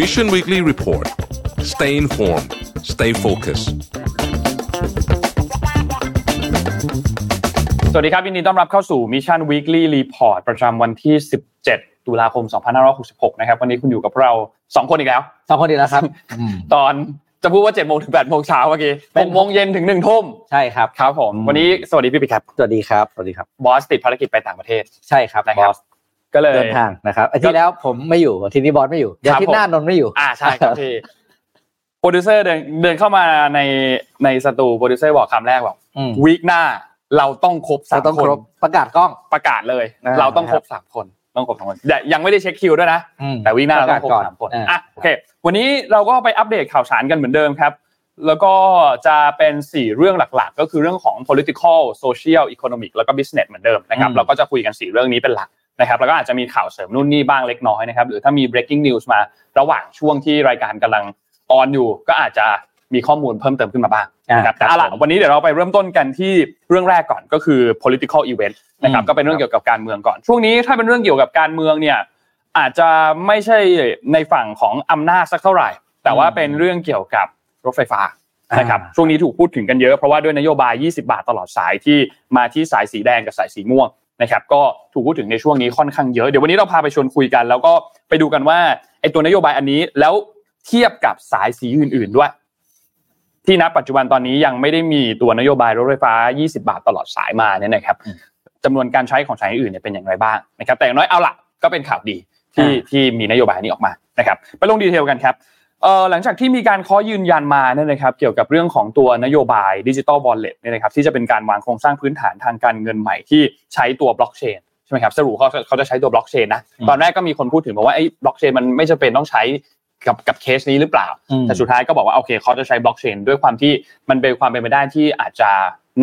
Mission Weekly Report stay informed stay focused สวัสดีครับยินดีต้อนรับเข้าสู่ Mission Weekly Report ประจำวันที่ 17 ตุลาคม 2566 นะครับ วันนี้คุณอยู่กับเรา 2 คนอีกแล้ว สองคนดีแล้วครับ ตอน จะพูดว่า7โมงถึง8โมงเช้าเมื่อกี้6โมงเย็นถึง1ทุ่มใช่ครับครับผมวันนี้สวัสดีพี่ปิ๊กครับสวัสดีครับสวัสดีครับบอสติดภารกิจไปต่างประเทศใช่ครับนะครับบอสก็เลยเดินทางนะครับอาทิตย์แล้วผมไม่อยู่อาทิตย์นี้บอสไม่อยู่เดี๋ยวครับอาทิตย์หน้าผมนนท์ไม่อยู่อ่าใช่ครับพี่โปรดิวเซอร์เดินเดินเข้ามาในในสตูโปรดิวเซอร์บอกคำแรกบอกอืม week หน้าเราต้องครบสาเราต้องครบประกาศกล้องประกาศเลยอ่าเราต้องครบสามคนต้องครบสามคนแต่ยังไม่ได้เช็คคิวด้วยนะอืมแต่ week หน้าเราต้องครบประกาศก่อนสามคนอ่าอะโอเค วันนี้เราก็ไปอัปเดตข่าวสารกันเหมือนเดิมครับ แล้วก็จะเป็น 4 เรื่องหลักๆ ก็คือเรื่องของ political social economic แล้วก็ business เหมือนเดิมนะครับ เราก็จะคุยกัน 4 เรื่องนี้เป็นหลักนะครับ แล้วก็อาจจะมีข่าวเสริมนู่นนี่บ้างเล็กน้อยนะครับ หรือถ้ามี breaking news มาระหว่างช่วงที่รายการกำลังออนอยู่ ก็อาจจะมีข้อมูลเพิ่มเติมขึ้นมาบ้างนะครับอ่าครับแต่เอาล่ะวันนี้เดี๋ยวเราไปเริ่มต้นกันที่เรื่องแรกก่อนก็คือ political event นะครับอืมก็เป็นเรื่องเกี่ยวกับการเมืองก่อน ช่วงนี้ถ้าเป็นเรื่องเกี่ยวกับการเมืองเนี่ย อาจจะไม่ใช่ในฝั่งของอำนาจสักเท่าไหร่ แต่ว่าเป็นเรื่องเกี่ยวกับรถไฟฟ้านะครับอ่าช่วงนี้ถูกพูดถึงกันเยอะเพราะว่าด้วยนโยบาย 20 บาทตลอดสายที่มาที่สายสีแดงกับสายสีม่วงนะครับก็ถูกพูดถึงในช่วงนี้ค่อนข้างเยอะเดี๋ยววันนี้เราพาไปชวนคุยกัน แล้วก็ไปดูกันว่าไอ้ตัวนโยบายอันนี้แล้วเทียบกับสายสีอื่น ๆด้วย ที่ณปัจจุบันตอนนี้ยังไม่ได้มีตัวนโยบายรถไฟฟ้า 20 บาทตลอดสายมาเนี่ยนะครับจำนวนการใช้ของสายอื่นเนี่ยเป็นอย่างไรบ้างนะครับ แต่อย่างน้อยเอาล่ะก็เป็นข่าวดี ที่อ่าที่มีนโยบายนี้ออกมานะครับไปลงดีเทลกันครับเอ่อหลังจากที่มีการเคาะยืนยันมาเนี่ยนะครับเกี่ยวกับเรื่องของตัวนโยบายดิจิ t a ล w อลเล็ตเนี่ยนะครับที่จะเป็นการวางโครงสร้างพื้นฐานทางการเงินใหม่ที่ใช้ตัวบล็อกเชนใช่ไหมครับสรุปเขาเขาจะใช้ตัวบล็อกเชนนะตอนแรกก็มีคนพูดถึงบอกว่าไอ้บล็อกเชนมันไม่จำเป็นต้องใช้กับกับเคสนี้หรือเปล่าอืมแต่สุดท้ายก็บอกว่าโอเคเขาจะใช้บล็อกเชนด้วยความที่มันเป็นความเป็นไปได้ที่อาจจะ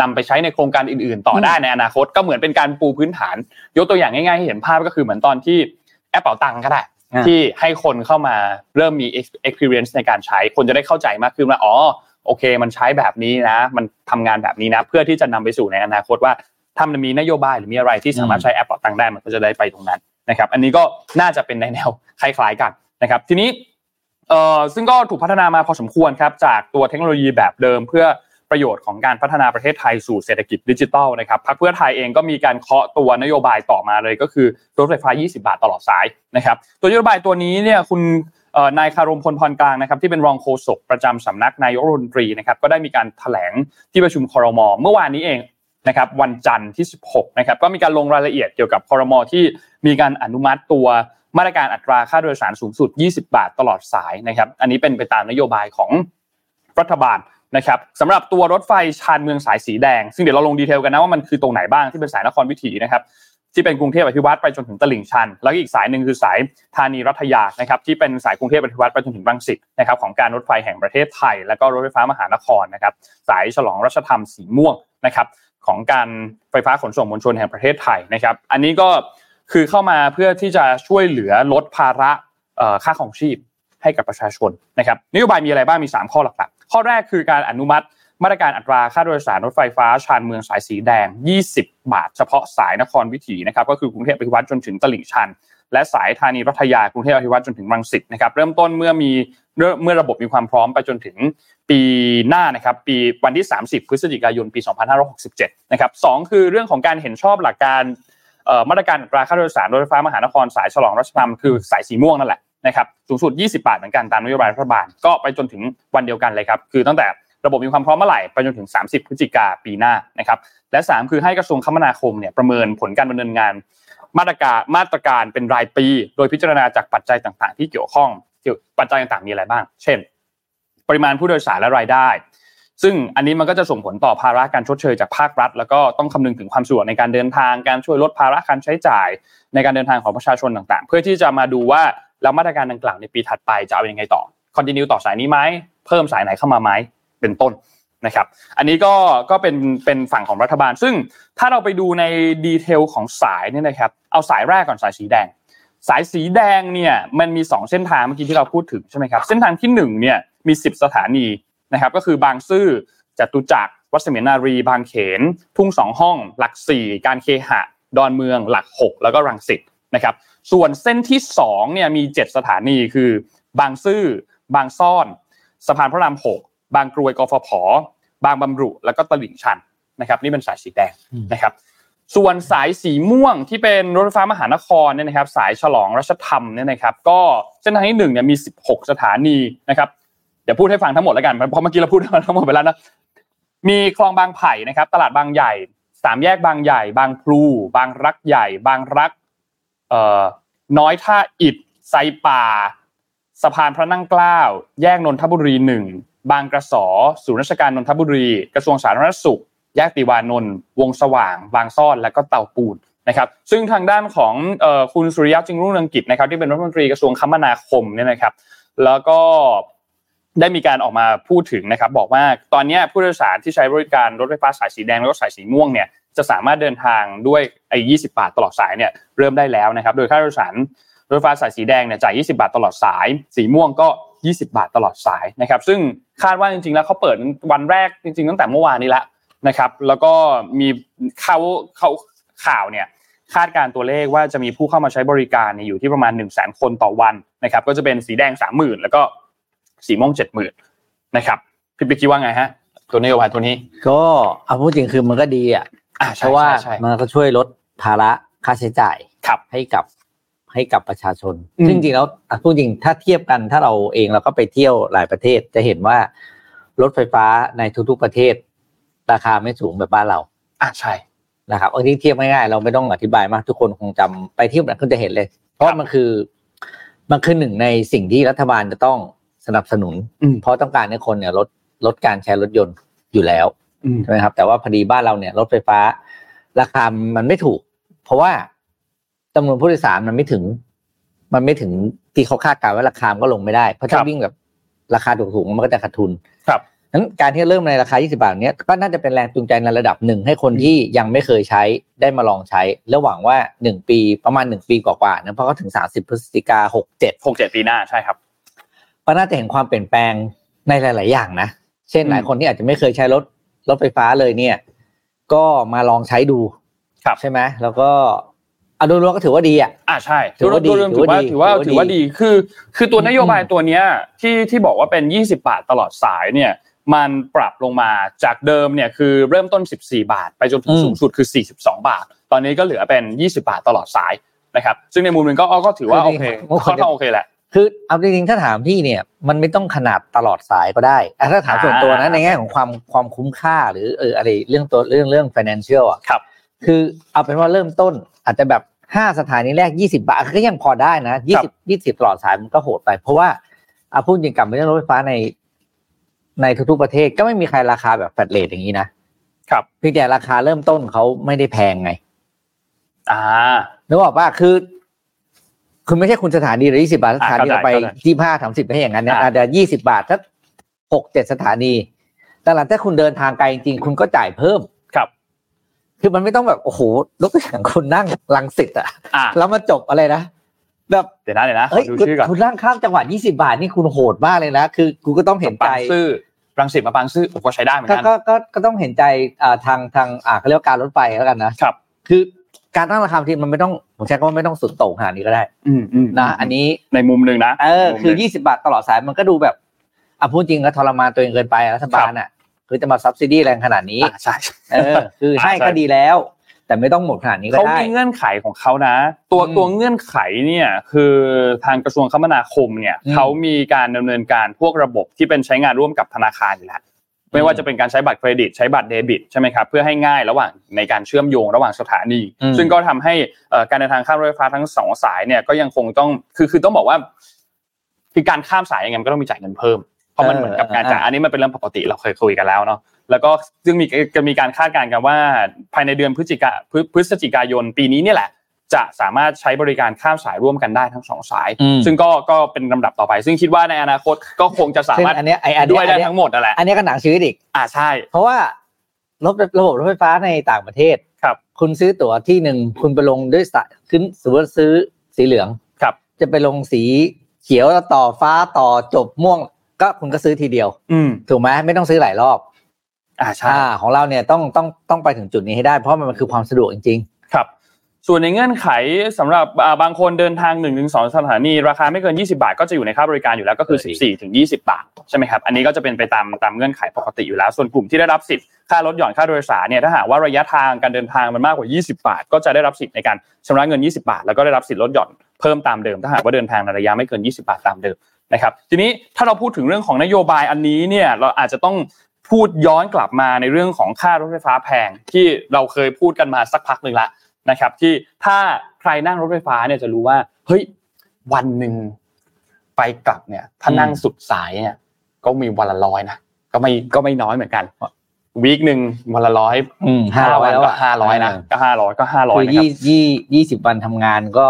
นำไปใช้ในโครงการอื่น ๆ ต่อได้ในอนาคตก็เหมือนเป็นการปูพื้นฐาน ยกตัวอย่างง่ายๆให้เห็นภาพก็คือเหมือนตอนที่ แอปเป๋าตังค์ก็ได้อ่าที่ให้คนเข้ามาเริ่มมี experience ในการใช้คนจะได้เข้าใจมากขึ้นว่าอ๋อโอเค มันใช้แบบนี้นะ มันทำงานแบบนี้นะ เพื่อที่จะนำไปสู่ในอนาคตว่าถ้ามันมีนโยบายหรือมีอะไรที่สามารถใช้แอปเป๋าตังค์ได้มันก็จะได้ไปตรงนั้นนะครับ อันนี้ก็น่าจะเป็นในแนวคล้ายๆกันนะครับ ทีนี้เอ่อซึ่งก็ถูกพัฒนามาพอสมควรครับจากตัวเทคโนโลยีแบบเดิมเพื่อ ประโยชน์ของการพัฒนาประเทศไทยสู่เศรษฐกิจดิจิทัลนะครับพรรคเพื่อไทยเองก็มีการเคาะตัวนโยบายต่อมาเลยก็คือรถไฟฟ้า 20 บาทตลอดสายนะครับตัวนโยบายตัวนี้เนี่ยคุณนายคารมพลพรกลางนะครับที่เป็นรองโฆษกประจำสำนักนายกรัฐมนตรีนะครับก็ได้มีการแถลงที่ประชุมครมเมื่อวานนี้เองนะครับวันจันทร์ที่ 16นะครับก็มีการลงรายละเอียดเกี่ยวกับครมที่มีการอนุมัติตัวมาตรการอัตราค่าโดยสารสูงสุด 20 บาทตลอดสายนะครับอันนี้เป็นไปตามนโยบายของรัฐบาล นะครับสำหรับตัวรถไฟชานเมืองสายสีแดง ซึ่งเดี๋ยวเราลงดีเทลกันนะว่ามันคือตรงไหนบ้างที่เป็นสายนครวิถีนะครับที่เป็นกรุงเทพอภิวัตไปจนถึงตลิ่งชัน แล้วก็อีกสายหนึ่งคือสายธานีรัฐยานะครับที่เป็นสายกรุงเทพอภิวัตไปจนถึงรังสิตนะครับของการรถไฟแห่งประเทศไทย แล้วก็รถไฟฟ้ามหานครนะครับสายฉลองรัชธรรมสีม่วงนะครับของการไฟฟ้าขนส่งมวลชนแห่งประเทศไทยนะครับอันนี้ก็คือเข้ามาเพื่อที่จะช่วยเหลือลดภาระค่าของชีพ ให้กับประชาชนนะครับนโยบายมีอะไรบ้างมี 3 ข้อหลักๆข้อแรกคือการอนุมัติมาตรการอัตราค่าโดยสารรถไฟฟ้าชานเมืองสายสีแดง 20 บาท เฉพาะสายนครวิถีนะครับก็คือกรุงเทพอภิวัตจนถึงตลิ่งชัน และสายธานีรัฐยากรุงเทพอภิวัตจนถึงรังสิตนะครับเริ่มต้นเมื่อมีเมื่อระบบมีความพร้อมไปจนถึงปีหน้านะครับปีวันที่ 30 พฤศจิกายนปี 2567 นะครับสองคือเรื่องของการเห็นชอบหลักการเอ่อมาตรการอัตราค่าโดยสารรถไฟฟ้ามหานครสายฉลองรัชธรรมคือสายสีม่วงนั่นแหละ นะครับสูงสุด 20 บาทเหมือนกันตามนโยบายรัฐบาลก็ไปจนถึงวันเดียวกันเลยครับคือตั้งแต่ระบบมีความพร้อมเมื่อไหร่ไปจนถึง 30 พฤศจิกาปีหน้านะครับและ 3 คือให้กระทรวงคมนาคมเนี่ยประเมินผลการดำเนินงาน มาตรการมาตรการเป็นรายปี โดยพิจารณาจากปัจจัยต่างๆ ที่เกี่ยวข้องเกี่ยวปัจจัยต่างๆมีอะไรบ้าง เช่น ปริมาณผู้โดยสารและรายได้ ซึ่งอันนี้มันก็จะส่งผลต่อภาระการชดเชยจากภาครัฐ แล้วก็ต้องคำนึงถึงความสะดวกในการเดินทางการช่วยลดภาระการใช้จ่าย ในการเดินทางของประชาชนต่างๆ เพื่อที่จะมาดูว่า แล้วมาตรการดังกล่าวในปีถัดไปจะเอายังไงต่อคอนติเนียต่อสายนี้ไหมเพิ่มสายไหนเข้ามาไหมเป็นต้นนะครับ อันนี้ก็ก็เป็นเป็นฝั่งของรัฐบาล ซึ่งถ้าเราไปดูในดีเทลของสายเนี่ยนะครับ เอาสายแรกก่อนสายสีแดง สายสีแดงเนี่ยมันมี 2 เส้นทางเมื่อกี้ที่เราพูดถึงใช่ไหมครับ เส้นทางที่1เนี่ยมี 10 สถานีนะครับ ก็คือบางซื่อจตุจักรวัดเสมียนารี บางเขน ทุ่งสองห้อง หลักสี่การเคหะ ดอนเมือง หลัก 6 แล้วก็รังสิตนะครับ ส่วนเส้นที่2เนี่ยมี 7 สถานีคือ บางซื่อบางซ่อนสะพานพระราม6บางกรวยกฟผบางบำรุ แล้วก็ตลิ่งชันนะครับ นี่เป็นสายสีแดงนะครับ ส่วนสายสีม่วงที่เป็นรถไฟฟ้ามหานครเนี่ยนะครับ สายฉลองรัชธรรมเนี่ยนะครับ ก็เส้นทางที่หนึ่งเนี่ยมี 16 สถานีนะครับเดี๋ยวพูดให้ฟังทั้งหมดแล้วกันเพราะเมื่อกี้เราพูดทั้งหมดไปแล้วนะมีคลองบางไผ่นะครับ ตลาดบางใหญ่สามแยกบางใหญ่ บางพลู บางรักใหญ่ บางรักเอ่อ น้อยท่าอิฐไซป่า สะพานพระนั่งเกล้า แยกนนทบุรีหนึ่งบางกระสอศูนย์ราชการนนทบุรี กระทรวงสาธารณสุข แยกติวานนท์วงสว่าง บางซ่อนและก็เต่าปูนนะครับ ซึ่งทางด้านของออคุณสุริยะจึงรุ่งเรืองกิจนะครับ ที่เป็นรัฐมนตรีกระทรวงคมนาคมเนี่ยนะครับ แล้วก็ได้มีการออกมาพูดถึงนะครับ บอกว่าตอนนี้ผู้โดยสารที่ใช้บริการรถไฟฟ้าสายสีแดงแล้วก็สายสีม่วงเนี่ย จะสามารถเดินทางด้วยไอ้20บาทตลอดสายเนี่ยเริ่มได้แล้วนะครับ โดยค่าโดยสารรถไฟฟ้าสายสีแดงเนี่ยจ่าย 20 บาทตลอดสาย สีม่วงก็ 20 บาทตลอดสายนะครับ ซึ่งคาดว่าจริงๆ แล้วเขาเปิดวันแรกจริงๆ ตั้งแต่เมื่อวานนี้ละนะครับ แล้วก็มีเขาเขาข่าวเนี่ยคาดการตัวเลขว่าจะมีผู้เข้ามาใช้บริการอยู่ที่ประมาณ 1 0 0 0 0แคนต่อวันนะครับ ก็จะเป็นสีแดง 30,000 แล้วก็สีม่วง 70,000นะครับพี่ปิ๊กคิดว่าไงฮะตัวนโยบายตัวนี้ ก็เอาพูดจริงคือมันก็ดีอะ เพใช่ราะว่าใช่มันก็ช่วยลดภาระค่าใช้จ่ายครับให้กับให้กับประชาชนอืมซึ่งจริงๆแล้วอะพูดจริงถ้าเทียบกันถ้าเราเองเราก็ไปเที่ยวหลายประเทศ จะเห็นว่ารถไฟฟ้าในทุกๆประเทศ ราคาไม่สูงแบบบ้านเราอ่าใช่นะครับอันนี้เทียบง่ายๆเราไม่ต้องอธิบายมากทุกคนคงจำไปเที่ยวนั้นก็จะเห็นเลย เพราะมันคือ มันคือหนึ่งในสิ่งที่รัฐบาลจะต้องสนับสนุนอืมเพราะต้องการให้คนเนี่ยลดลดการใช้รถยนต์อยู่แล้วอืม ใช่ไหมครับแต่ว่าพอดีบ้านเราเนี่ยรถไฟฟ้า ราคามันไม่ถูก เพราะว่าจำนวนผู้โดยสารมันไม่ถึง มันไม่ถึงที่เขาคาดการณ์ว่าราคามันก็ลงไม่ได้ เพราะถ้าวิ่งแบบราคาถูกๆมันก็จะขาดทุน ครับนั้นการที่เริ่มในราคา 20 บาทเนี้ยก็น่าจะเป็นแรงจูงใจในระดับหนึ่งให้คนที่ยังไม่เคยใช้ได้มาลองใช้ แล้วหวังว่า 1 ปีประมาณ 1 ปีกว่าๆนะเพราะเขาถึง 30พฤศจิกา67หกเจ็ดปีหน้าใช่ครับ ก็น่าจะเห็นความเปลี่ยนแปลงในหลาย ๆ อย่างนะ เช่นอืมหลายคนที่อาจจะไม่เคยใช้รถ รถไฟฟ้าเลยเนี่ย ก็มาลองใช้ดูครับใช่ไหมแล้วก็เอาดูรวมก็ถือว่าดีอะอ่าใช่ถือว่าดีโดยรมถือว่าถืถืออว่าว่าดีถือว่าดีคือ คือตัวนโยบายอืมตัวเนี้ยที่ที่บอกว่าเป็น 20 บาทตลอดสายเนี่ย มันปรับลงมาจากเดิมเนี่ยคือเริ่มต้น 14 บาท ไปจนถึงสูงสุดคือ 42 บาท ตอนนี้ก็เหลือเป็น 20 บาทตลอดสายนะครับ ซึ่งในมุมหนึ่งก็ก็ถือว่าโอเคค่อนข้างโอเคแหละ คือเอาจริงๆถ้าถามพี่เนี่ยมันไม่ต้องขนาดตลอดสายก็ได้อะถ้าถามส่วนตัวนะอ่าในแง่ของความความคุ้มค่าหรือเอออะไรเรื่องตัวเรื่องเรื่อง financial อะครับ คือเอาเป็นว่าเริ่มต้นอาจจะแบบห้าสถานีแรก20บาทก็ยังพอได้นะ20 20ตลอดสายมันก็โหดไป เพราะว่าเอาพูดจริงกลับไปเรื่องรถไฟฟ้าใน ในทุกๆประเทศก็ไม่มีใครราคาแบบ flat rate อย่างนี้นะครับเพียงแต่ราคาเริ่มต้นเขาไม่ได้แพงไง อ่านึกออกป่ะคือ คือไม่ใช่คุณสถานีหรือยี่สิบาทสถานีอ่าเราไปเข้าใจยี่ห้าสามสิบไม่ใช่อย่างนั้นนะอ่าอาจจะยี่สิบาทสักหกเจ็ดสถานีแต่หลังถ้าคุณเดินทางไกลจริงๆคุณก็จ่ายเพิ่มครับ คือมันไม่ต้องแบบโอ้โหรถตัวอย่างคุณนั่งลังสิตอะอ่าแล้วมาจบอะไรนะแบบเดี๋ยวนะเดี๋ยวนะขเฮ้อยดูคุณชื่อก่อนคุณนั่งข้ามจังหวัดยี่สิบาทนี่คุณโหดมากเลยนะคือกูก็ต้องเห็นใจบางซื่อรังสิตมาบางซื่อผมก็ใช้ได้เหมือนก็กันก็ก็ก็ต้องเห็นใจอ่าทางทางอ่าเขาเรียกว่าการรถไฟแล้วกันนะครับ คือ การตั้งราคาบางทีมันไม่ต้องผมใช้คำว่าไม่ต้องสุดโต่งขนาดนี้ก็ได้ อืมอืมนะอันนี้ในมุมหนึ่งนะเออมุมคือหนึ่งยี่สิบาทตลอดสายมันก็ดูแบบอะพูดจริงก็ทรมานตัวเองเกินไปรัฐบาลอะ คือจะมาซับซิดีแรงขนาดนี้อ่าใช่เออ คือให้ใช่ก็ดีแล้ว แต่ไม่ต้องหมดขนาดนี้ก็เขาได้มีเงื่อนไขของเขานะ ตัวอืมตัวเงื่อนไขเนี่ยคือทางกระทรวงคมนาคมเนี่ยอืมเขามีการดำเนินการพวกระบบที่เป็นใช้งานร่วมกับธนาคารอยู่แล้ว ไม่ว่าจะเป็นการใช้บัตรเครดิตใช้บัตรเดบิตใช่ไหมครับเพื่อให้ง่ายระหว่างในการเชื่อมโยงระหว่างสถานีอืมซึ่งก็ทำให้เอ่อการเดินทางข้ามรถไฟฟ้าทั้งสองสายเนี่ยก็ยังคงต้องคือคือต้องบอกว่าคือการข้ามสายยังไงมันก็ต้องมีจ่ายเงินเพิ่มเพราะมันเหมือนกับการจ่ายอันนี้มันเป็นเรื่องปกติเราเคยคุยกันแล้วเนาะแล้วก็ซึ่งมีจะมีการคาดการณ์กันว่า ภายในเดือนพฤศจิกาพฤพฤศจิกายนปีนี้เนี่ยแหละ จะสามารถใช้บริการข้ามสายร่วมกันได้ทั้งสองสายอืมซึ่งก็ก็เป็นลำดับต่อไป ซึ่งคิดว่าในอนาคตก็คงจะสาซึ่งมารถอันเนี้ยไออันด้เนี้วยยได้อันเนี้ยทั้งหมดนั่นแหละอันเนี้ยก็หนังชีวิตอีกอ่าใช่ เพราะว่ารถระบบรถไฟฟ้าในต่างประเทศครับ คุณซื้อตั๋วที่หนึ่งคุณไปลงด้วยสายขึ้นสมมติซื้อสีเหลืองครับ จะไปลงสีเขียวแล้วต่อฟ้าต่อจบม่วง ก็คุณก็ซื้อทีเดียว อืมถูกไหมไม่ต้องซื้อหลายรอบ อ่าใช่อ่าของเราเนี่ยต้องต้องต้องไปถึงจุดนี้ให้ได้เพราะมันคือความสะดวกจริงครับ ส่วนในเงื่อนไขสำหรับบางคนเดินทาง1นถึงสสถานี ราคาไม่เกิน 20 บาท ก็จะอยู่ในค่าบริการอยู่แล้วก็คือ 14ถึง20 บาทใช่ไหมครับอันนี้ก็จะเป็นไปตามตามเงื่อนไขปกติอยู่แล้ว ส่วนกลุ่มที่ได้รับสิทธิ์ค่ารถหย่อนค่าโดยสารเนี่ยถ้าหากว่าระยะทางการเดินทางมันมากกว่า 20 บาท ก็จะได้รับสิทธิ์ในการชำระเงิน 20 บาท แล้วก็ได้รับสิทธิ์ลดหย่อนเพิ่มตามเดิม ถ้าหากว่าเดินทางในระยะไม่เกิน 20 บาทตามเดิมนะครับทีนี้ถ้าเราพูดถึงเรื่องของนโยบายอันนี้เนี่ยเราอาจจะต้องพูดย้อนกลับมาในเรื่องของค่ารถไฟฟ้าแพงที่เราเคยพูดกันมาสักพักหนึ่งละ นะครับที่ถ้าใครนั่งรถไฟฟ้าเนี่ยจะรู้ว่าเฮ้ยวันหนึ่งไปกลับเนี่ย ถ้านั่งสุดสายเนี่ยก็มีวันละร้อยนะก็ไม่ก็ไม่น้อยเหมือนกันวีคหนึ่งวันละร้อยห้าร้อยก็ห้าร้อยนะก็ห้าร้อยก็ห้าร้อยนะครับยี่ยี่ยี่สิบวันทำงานก็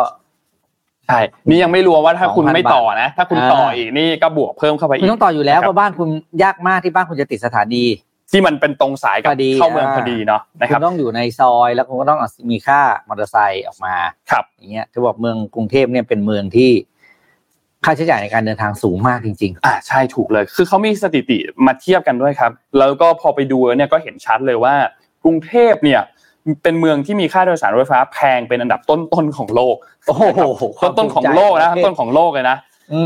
ใช่นี่ยังไม่รวมว่าถ้าคุณไม่ต่อนะ ถ้าคุณต่ออีกนี่ก็บวกเพิ่มเข้าไปอีกต้องต่ออยู่แล้วเพราะบ้านคุณยากมากที่บ้านคุณจะติดสถานี ที่มันเป็นตรงสายกับเข้าเมืองพอดีเนาะนะครับคุณต้องอยู่ในซอยแล้วคุณก็ต้องมีค่ามอเตอร์ไซค์ออกมาครับอย่างเงี้ยจะบอกเมืองกรุงเทพเนี่ยเป็นเมืองที่ค่าใช้จ่ายในการเดินทางสูงมากจริง ๆ อ่าใช่ถูกเลย คือเขามีสถิติมาเทียบกันด้วยครับ แล้วก็พอไปดูเนี่ยก็เห็นชัดเลยว่ากรุงเทพเนี่ยเป็นเมืองที่มีค่าโดยสารรถไฟฟ้าแพงเป็นอันดับต้นๆของโลก โอ้โหต้นๆของโลกนะต้นของโลกเลยนะ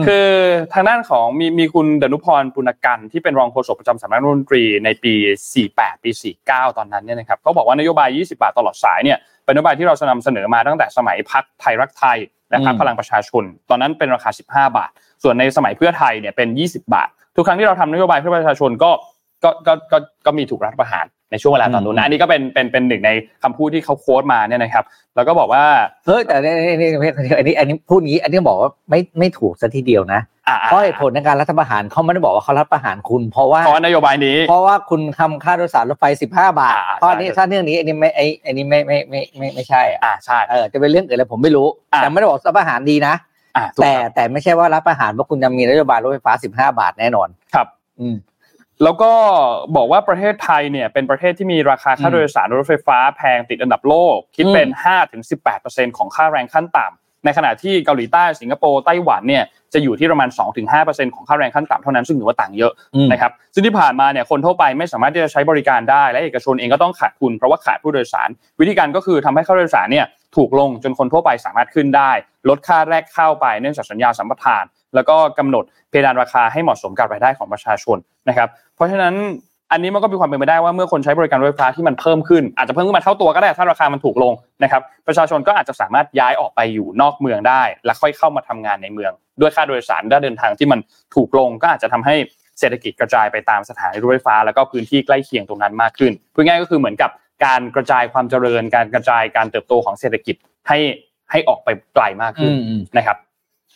คือทางด้านของมีมีคุณดนุพรปุณกันที่เป็นรองโฆษกประจำสำนักรัฐมนตรีในปี 48 ปี 49 ตอนนั้นเนี่ยนะครับเขาบอกว่านโยบาย 20 บาทตลอดสายเนี่ยเป็นนโยบายที่เรานำเสนอมาตั้งแต่สมัยพักไทยรักไทยและพักพลังประชาชน ตอนนั้นเป็นราคา 15 บาท ส่วนในสมัยเพื่อไทยเนี่ยเป็น 20 บาท ทุกครั้งที่เราทำนโยบายเพื่อประชาชนก็ก็ก็ก็ก็มีถูกรัฐประหาร ในช่วงเวลาตอนนู้นนะอันนี้ก็เป็นเป็นเป็นหนึ่งในคำพูดที่เขาโค้ดมาเนี่ยนะครับ แล้วก็บอกว่าเฮ้ยแต่นี่นี่อันนี้อันนี้พูดนี้ อันนี้บอกว่าไม่ไม่ถูกซะทีเดียวนะเพราะเหตุผลในการรัฐประหารเขาไม่ได้บอกว่าเขารัฐประหารคุณ เพราะว่าเพราะนโยบายนี้ เพราะว่าคุณทำค่าโดยสารรถไฟสิบห้าบาทเพราะนี้ถ้าเรื่องนี้อันนี้ไม่ไออันนี้ไม่ไม่ไม่ไม่ไม่ใช่อ่าใช่เออจะเป็นเรื่องอื่นอะไรผมไม่รู้แต่ไม่ได้บอกรัฐประหารดีนะแต่แต่ไม่ใช่ว่ารัฐประหารว่าคุณจะมีนโยบายรถไฟฟ้าสิบห้าบาทแน่นอนครับ อืม แล้วก็บอกว่าประเทศไทยเนี่ยเป็นประเทศที่มีราคาค่าโดยสารรถไฟฟ้าแพงติดอันดับโลก คิดเป็น 5-18%ของค่าแรงขั้นต่ำในขณะที่เกาหลีใต้สิงคโปร์ไต้หวันเนี่ยจะอยู่ที่ประมาณ 2-5%ของค่าแรงขั้นต่ำเท่านั้นซึ่งถือว่าต่างเยอะนะครับซึ่งที่ผ่านมาเนี่ยคนทั่วไปไม่สามารถที่จะใช้บริการได้และเอกชนเองก็ต้องขาดทุนเพราะว่าขาดผู้โดยสาร วิธีการก็คือทำให้ค่าโดยสารเนี่ยถูกลงจนคนทั่วไปสามารถขึ้นได้ ลดค่าแรกเข้าไปเนื่องจากสัญญาสัมปทาน แล้วก็กำหนดเพดานราคาให้เหมาะสมกับรายได้ของประชาชนนะครับเพราะฉะนั้นอันนี้มันก็มีความเป็นไปได้ว่าเมื่อคนใช้บริการรถไฟฟ้าที่มันเพิ่มขึ้นอาจจะเพิ่มขึ้นมาเท่าตัวก็ได้ถ้าราคามันถูกลงนะครับประชาชนก็อาจจะสามารถย้ายออกไปอยู่นอกเมืองได้ และค่อยเข้ามาทำงานในเมือง ด้วยค่าโดยสารด้านเดินทางที่มันถูกลงก็อาจจะทำให้เศรษฐกิจกระจายไปตามสถานีรถไฟฟ้า แล้วก็พื้นที่ใกล้เคียงตรงนั้นมากขึ้นพูดง่ายก็คือเหมือนกับการกระจายความเจริญ การกระจายการเติบโตของเศรษฐกิจให้ให้ออกไปไกลมากขึ้นนะครับ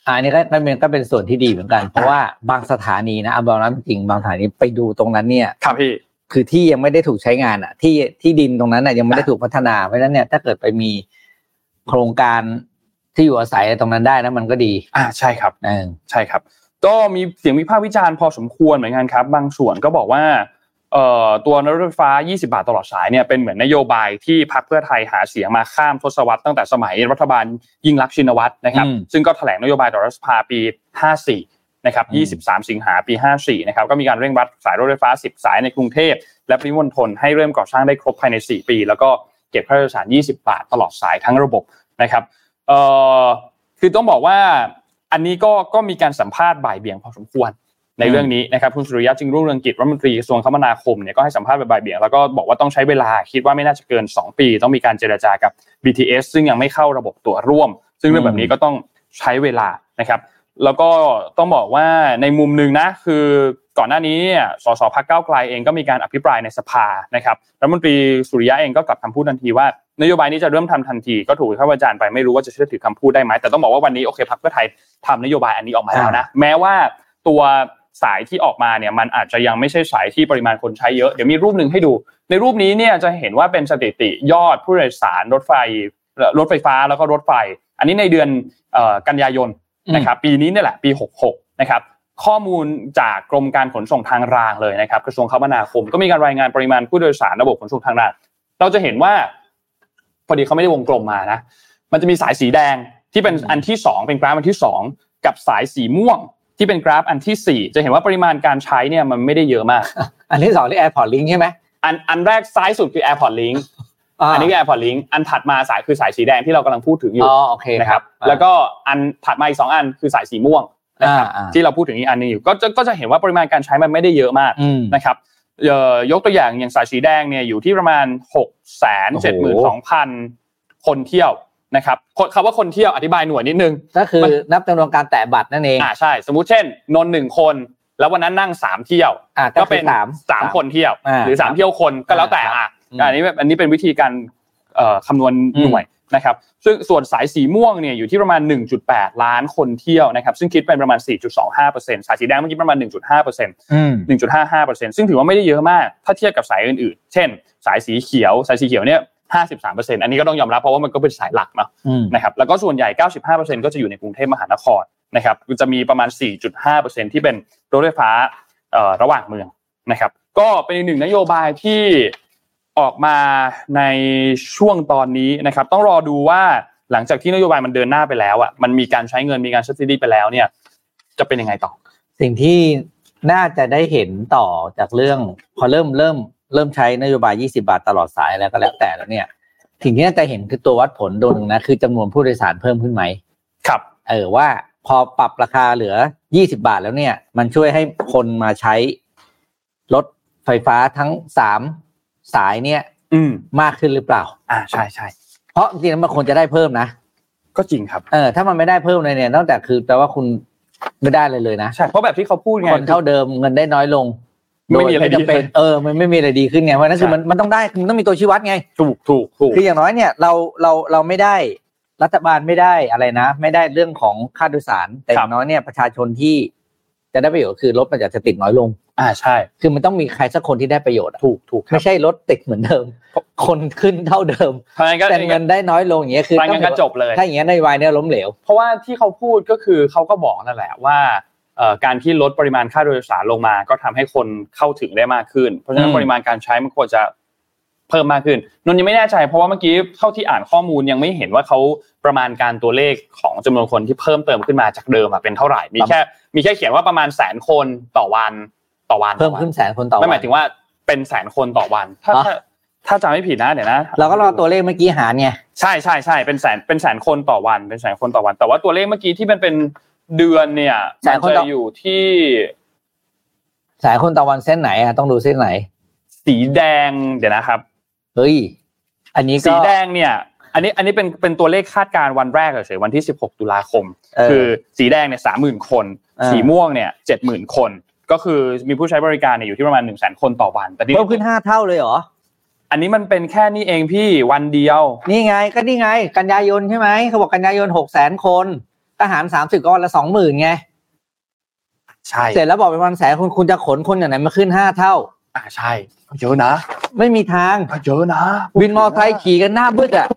อันนี้ก็เป็นก็เป็นส่วนที่ดีเหมือนกัน เพราะว่าบางสถานีนะเอาบอกนั้นจริงบางสถานีไปดูตรงนั้นเนี่ย ครับพี่คือที่ยังไม่ได้ถูกใช้งานอะ ที่ที่ดินตรงนั้นอะยังไม่ได้ถูกพัฒนาเพราะฉะนั้นเนี่ยถ้าเกิดไปมีโครงการที่อยู่อาศัยตรงนั้นได้นะมันก็ดี อ่าใช่ครับใช่ครับ ก็มีเสียงวิพากษ์วิจารณ์พอสมควรเหมือนกันครับ บางส่วนก็บอกว่าเอ่อ ตัวนรถไฟฟ้า 20 บาทตลอดสายเนี่ยเป็นเหมือนนโยบายที่พรรคเพื่อไทยหาเสียงมาข้ามทศวรรษตั้งแต่สมัยรัฐบาลยิ่งรักชินวัตรนะครับ ซึ่งก็แถลงนโยบายต่อรัฐสภาปี 54 นะครับ 23 สิงหาปี 54 นะครับ ก็มีการเร่งรัดสายรถไฟฟ้า 10 สายในกรุงเทพ และปริมณฑลให้เริ่มก่อสร้างได้ครบภายใน 4 ปี แล้วก็เก็บค่าโดยสาร 20 บาทตลอดสายทั้งระบบนะครับเอ่อคือต้องบอกว่าอันนี้ก็ก็มีการสัมภาษณ์บ่ายเบี่ยงพอสมควร ในเรื่องนี้นะครับคุณสุริยะจึงรุ่งเรืองกิจรัฐมนตรีกระทรวงคมนาคมเนี่ยก็ให้สัมภาษณ์บ่ายเบี่ยงแล้วก็บอกว่าต้องใช้เวลาคิดว่าไม่น่าจะเกิน 2 ปี ต้องมีการเจรจากับ BTS ซึ่งยังไม่เข้าระบบตัวร่วม ซึ่งเรื่องแบบนี้ก็ต้องใช้เวลานะครับ แล้วก็ต้องบอกว่าในมุมหนึ่งนะคือก่อนหน้านี้เนี่ยสสพักเก้าไกลเองก็มีการอภิปรายในสภานะครับรัฐมนตรีสุริยะเองก็กลับคำพูดทันทีว่านโยบายนี้จะเริ่มทำทันทีก็ถูกข้าราชการไปไม่รู้ว่าจะเชื่อถือคำพูดได้ไหมแต่ต้องบอกว่าวันนี้โอเคพักเพื่อไทยทำนโยบายอันนี้ออกมาแล้วนะแม้ว่าตัว สายที่ออกมาเนี่ยมันอาจจะยังไม่ใช่สายที่ปริมาณคนใช้เยอะเดี๋ยวมีรูปหนึ่งให้ดู ในรูปนี้เนี่ยจะเห็นว่าเป็นสถิติยอดผู้โดยสารรถไฟรถไฟฟ้าแล้วก็รถไฟ อันนี้ในเดือนกันยายนนะครับปีนี้นี่แหละปี 66นะครับข้อมูลจากกรมการขนส่งทางรางเลยนะครับกระทรวงคมนาคม ก็มีการรายงานปริมาณผู้โดยสารระบบขนส่งทางราง เราจะเห็นว่าพอดีเขาไม่ได้วงกลมมานะมันจะมีสายสีแดงที่เป็นอันที่ 2 เป็นกราฟอันที่ 2 กับสายสีม่วง ที่เป็นกราฟอันที่ 4 จะเห็นว่าปริมาณการใช้เนี่ยมันไม่ได้เยอะมาก อันที่สองที่ AirPod Link ใช่ไหมอันอันแรกซ้ายสุดคือ AirPod Link อ่าอันนี้คือ AirPod Link อันถัดมาสายคือสายสีแดงที่เรากำลังพูดถึงอยู่อ๋อโอเคนะครับอ่าแล้วก็อันถัดมาอีกสองอันคือสายสีม่วงนะครับอ่าอ่าที่เราพูดถึงอีกอันหนึงอยู่ก็จะก็จะเห็นว่าปริมาณการใช้มันไม่ได้เยอะมากอืมนะครับเอ่อยกตัวอย่างอย่างสายสีแดงเนี่ยอยู่ที่ประมาณ6กแสนเจ็ดหมื่นสองพันคนเที่ยว นะครับคนคำว่าคนเที่ยวอธิบายหน่วยนิดนึง ก็คือมันนับจำนวนการแตะบัตรนั่นเองอ่าใช่ สมมุติเช่น นนท์หนึ่งคน แล้ววันนั้นนั่งสามเที่ยวอ่าก็เป็นสามสามคนเที่ยวอ่าหรือสามเที่ยวคนก็แล้วแต่อะอืมอันนี้แบบอันนี้เป็นวิธีการเอ่อคำนวณอืมหน่วยนะครับซึ่งส่วนสายสีม่วงเนี่ยอยู่ที่ประมาณ 1.8 ล้านคนเที่ยวนะครับซึ่งคิดเป็นประมาณ 4.25%สายสีแดงเมื่อกี้ประมาณ 1.5%อืม1.55%ซึ่งถือว่าไม่ได้เยอะมาก ถ้าเทียบกับสายอื่นๆ เช่น สายสีเขียว สายสีเขียวเนี่ย 53%อันนี้ก็ต้องยอมรับเพราะว่ามันก็เป็นสายหลักเนาะอืมนะครับแล้วก็ส่วนใหญ่ 95%ก็จะอยู่ในกรุงเทพมหานครนะครับจะมีประมาณ 4.5%ที่เป็นรถไฟฟ้าเอ่อระหว่างเมืองนะครับก็เป็นอีกหนึ่งนโยบายที่ออกมาในช่วงตอนนี้นะครับต้องรอดูว่าหลังจากที่นโยบายมันเดินหน้าไปแล้วอะมันมีการใช้เงินมีการ subsidy ไปแล้วเนี่ยจะเป็นยังไงต่อ สิ่งที่น่าจะได้เห็นต่อจากเรื่องพอเริ่มเริ่ม เริ่มใช้นโยบาย 20 บาทตลอดสายแล้วก็แล้วแต่แล้วเนี่ยสิ่งที่น่าจะเห็นคือตัววัดผลโดนหนึ่งนะคือจำนวนผู้โดยสารเพิ่มขึ้นไหมครับเออว่าพอปรับราคาเหลือ 20 บาทแล้วเนี่ย มันช่วยให้คนมาใช้รถไฟฟ้าทั้งสามสายเนี่ย อืมมากขึ้นหรือเปล่า อ่าใช่ใช่เพราะจริงๆแล้วมันควรจะได้เพิ่มนะก็จริงครับเออถ้ามันไม่ได้เพิ่มเลยเนี่ย นอกจากคือแปลว่าคุณไม่ได้เลยเลยนะใช่เพราะแบบที่เขาพูดไงคนเท่าเดิมเงินได้น้อยลง ไม่มีอะไรโดยจำเป็นดีขึ้นเออมันไม่มีอะไรดีขึ้นไงเพราะฉะนั้นคือใช่มันมันต้องได้มันต้องมีตัวชี้วัดไง ถูกถูกถูกคืออย่างน้อยเนี่ยเราเราเราไม่ได้รัฐบาลไม่ได้อะไรนะ ไม่ได้เรื่องของค่าโดยสาร แต่อย่างน้อยเนี่ยประชาชนที่จะได้ประโยชน์คือรถมันจะติดน้อยลง อ่าใช่ คือมันต้องมีใครสักคนที่ได้ประโยชน์อะถูกถูกครับไม่ใช่รถติดเหมือนเดิม คนขึ้นเท่าเดิมเพราะงั้นก็แต่เงินได้น้อยลงอย่างเงี้ยคือฟังกันก็จบเลยถ้าอย่างเงี้ยนโยบายเนี่ยล้มเหลว เพราะว่าที่เขาพูดก็คือเขาก็บอกนั่นแหละว่าเอ่อ การที่ลดปริมาณค่าโดยสารลงมา ก็ทำให้คนเข้าถึงได้มากขึ้น เพราะฉะนั้อืนมปริมาณการใช้มันควรจะเพิ่มมากขึ้นนนท์ยังไม่แน่ใจเพราะว่าเมื่อกี้เข้าที่อ่านข้อมูลยังไม่เห็นว่าเขาประมาณการตัวเลขของจำนวนคนที่เพิ่มเติมขึ้นมาจากเดิมอะเป็นเท่าไหร่มีแค่มีแค่เขียนว่าประมาณแสนคนต่อวันต่อวันเพิ่มขึ้นแสนคนต่อไม่วันหมายถึงว่าเป็นแสนคนต่อวันถ้าอ๋อถ้าถ้าจำไม่ผิดนะเดี๋ยวนะเราก็รอตัวเลขเมื่อกี้หารไงใช่ใช่ใช่เป็นแสนเป็นแสนคนต่อวันเป็นแสนคนต่อวัน แต่ว่าตัวเลขเมื่อกี้ที่มันเป็น เดือนเนี่ยแสนคนต่อมัจะอยู่ที่แสนคนต่อวันเส้นไหนอะต้องดูเส้นไหน สีแดงเดี๋ยวนะครับเฮ้ยอันนี้ก็สีแดงเนี่ย อันนี้อันนี้เป็นเป็นตัวเลขคาดการณ์วันแรกเฉยๆวันที่ 16 ตุลาคมเออคือสีแดงเนี่ยสามหมื่นคนอ่าสีม่วงเนี่ยเจ็ดหมื่นคน ก็คือมีผู้ใช้บริการเนี่ยอยู่ที่ประมาณหนึ่งแสนคนต่อวันแต่นี่เพิ่มขึ้นห้าเท่าเลยเหรออันนี้มันเป็นแค่นี้เองพี่วันเดียว นี่ไงก็นี่ไง กันยายนใช่ไหมเขาบอกกันยายนหกแสนคน ทหารสามสิบก็วันละสองหมื่นไงใช่เสร็จแล้วบอกเป็นวันแสนคุณคุณจะขนคนอย่างไหนมาขึ้นห้าเท่า อ่าใช่เยอะนะไม่มีทางเยอะนะวินมอเตอร์ไซค์ขี่กันหน้าบึ้ดอะ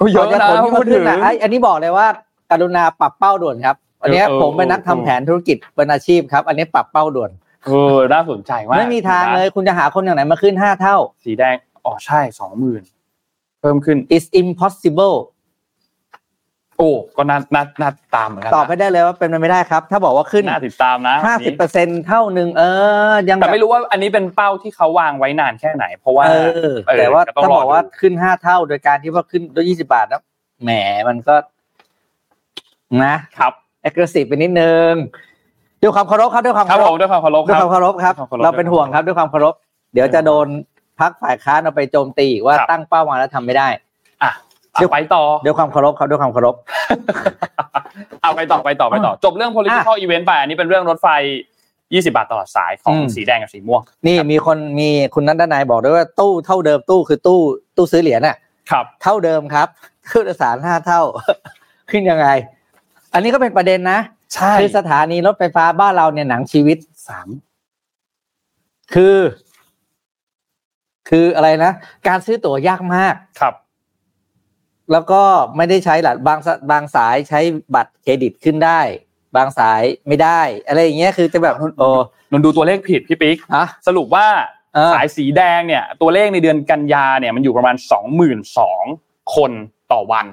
ก็เยอะก่จนะขนขึ้นพูมาดถึขึ้นงอะไอ้อันนี้บอกเลยว่ากรุณาปรับเป้าด่วนครับอันเนี้ยเออผมเป็นนักทำเออแผนธุรกิจเป็นอาชีพครับ อันนี้ปรับเป้าด่วนเออน่าสนใจมากไม่มีทางเลย คุณจะหาคนอย่างไหนมาขึ้นห้าเท่า สีแดงอ๋อใช่สองหมื่นเพิ่มขึ้น is impossible โอ้ก็น่าน่าน่าตามเหมือนกันนะตอบไม่ได้เลยว่าเป็นไปไม่ได้ครับ ถ้าบอกว่าขึ้นน่าติดตามนะห้าอันสิบนี้เปอร์เซ็นเท่าหนึ่งเออ ยังแต่แบบไม่รู้ว่าอันนี้เป็นเป้าที่เขาวางไว้นานแค่ไหน เพราะว่าเออเออแต่ว่าก็ต้องถ้าบอกรอดูว่าขึ้นห้าเท่าโดยการที่ว่าขึ้นด้วยยี่สิบาทนะแหมมันก็ นะครับ aggressive ไปนิดนึงด้วยความเคารพครับด้วยความครับเคารผพมด้วยความเคารพด้วยคครับวามเคารพครับด้วยความเคารพเราเป็นห่วงครับด้วยความเคารพเดี๋ยวจะโดนพักฝ่ายค้านเอาไปโจมตีอีกว่าครับตั้งเป้ามาแล้วทำไม่ได้อะเดี๋ยวเอาไปต่อด้วยความเคารพครับด้วยความเคารพเอาไปต่อไปต่อไปต่อ จบเรื่อง political event ไปอันนี้เป็นเรื่องรถไฟ 20 บาทตลอดสายของอืมสีแดงกับสีม่วง นี่มีคนมีคุณนัทดานายบอกด้วยว่าตู้เท่าเดิมตู้คือตู้ตู้ซื้อเหรียญน่ะครับ เท่าเดิมครับตู้โดยสารห้าเท่า ขึ้นยังไง อันนี้ก็เป็นประเด็นนะใช่คือสถานีรถไฟฟ้าบ้านเราเนี่ยหนังชีวิตสามคือ คืออะไรนะ การซื้อตั๋วยากมากครับ แล้วก็ไม่ได้ใช้หลักบางสบางสายใช้บัตรเครดิตขึ้นได้ บางสายไม่ได้ อะไรอย่างเงี้ยคือจะแบบโอ้นนดูตัวเลขผิดพี่ปิ๊กฮะสรุปว่าเออสายสีแดงเนี่ย ตัวเลขในเดือนกันยาเนี่ยมันอยู่ประมาณ22,000คนต่อวัน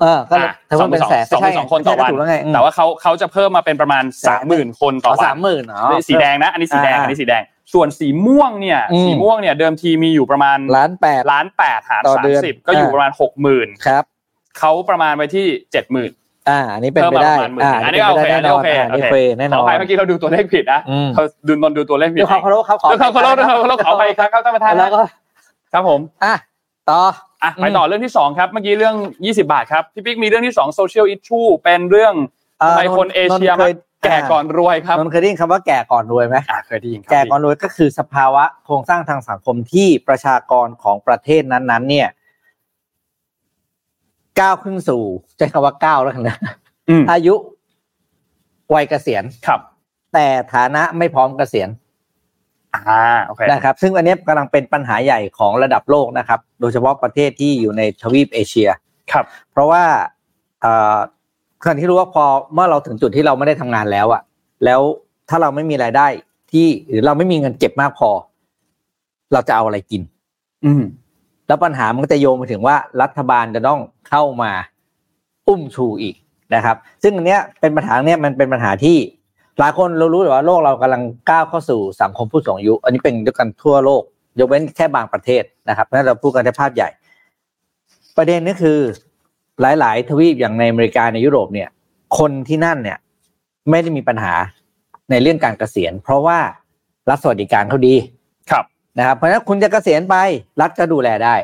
เออก็อะถือว่าเป็นแสนสองหมื่นสองคนต่อวันถูกแล้วไงอืมแต่ว่าเขาเขาจะเพิ่มมาเป็นประมาณ30,000คนต่ออ๋อวัสานมหมื่นอ๋อนี่สีแดงนะ อันนี้สีแดงอ่าอันนี้สีแดง ส่วนสีม่วงเนี่ยอืมสีม่วงเนี่ยเดิมทีมีอยู่ประมาณล้านแปดล้านแปดหารต่อสามเดือนสิบก็อยู่อ่าประมาณหกหมื่นครับเขาประมาณไปที่เจ็ดหมื่นอ่าอันนี้เป็นไปได้เพิ่มมาประมาณหมื่นอ่าอันนี้เป็โอเคไปได้อันนี้โอเคแน่นอนโอเคอ่านี่เฟย์แน่นขออนอภัยเมื่อกี้เราดูตัวเลขผิดนะอืมเขาดูนนท์ดูตัวเลขผิดด้วยความเคารพครับขอด้วยความเคารพด้วยความเคารพขออภัยครับครับท่านประธานแล้วก็ครับผมอะต่ออะไปต่อเรื่องที่สองครับเมื่อกี้เรื่อง20บาทครับพี่ปิ๊กมีเรื่องที่สองโซเชียลอิชชูเป็นเรื่องเอ่อทำไมคนเอเชียนนท์เคมาย แก่ก่อนรวยครับนนท์เคยได้ยินคำว่าแก่ก่อนรวยไหมอะเคยได้ยินครับแก่ก่อนรวยก็คือสภาวะโครงสร้างทางสังคมที่ประชากรของประเทศนั้น ๆ เนี่ยก้าวขึ้นสู่ใช้คำว่าก้าวแล้วกันนะอืมอายุวัยเกษียณครับ แต่ฐานะไม่พร้อมเกษียณอ่าโอเคนะครับ ซึ่งอันนี้กำลังเป็นปัญหาใหญ่ของระดับโลกนะครับ โดยเฉพาะประเทศที่อยู่ในทวีปเอเชียครับ เพราะว่าเอ่อ คนที่รู้ว่าพอเมื่อเราถึงจุดที่เราไม่ได้ทำงานแล้วอะแล้วถ้าเราไม่มีรายได้ที่หรือเราไม่มีเงินเก็บมากพอ เราจะเอาอะไรกิน อืมแล้วปัญหามันก็จะโยงไปถึงว่ารัฐบาลจะต้องเข้ามาอุ้มชูอีกนะครับ ซึ่งอันเนี้ยเป็นปัญหาเนี้ยมันเป็นปัญหาที่หลายคนเรารู้อยู่ว่าโลกเรากำลังก้าวเข้าสู่สังคมผู้สูงอายุ อันนี้เป็นด้วยกันทั่วโลก ยกเว้นแค่บางประเทศนะครับนั่นเราพูดกันในภาพใหญ่ ประเด็นก็คือ หลาย ๆ ทวีปอย่างในอเมริกาในยุโรปเนี่ย คนที่นั่นเนี่ย ไม่ได้มีปัญหาในเรื่องการเกษียณ เพราะว่ารัฐสวัสดิการเขาดีครับนะครับเพราะฉะนั้นคุณจะเกษียณไปรัฐก็ดูแลได้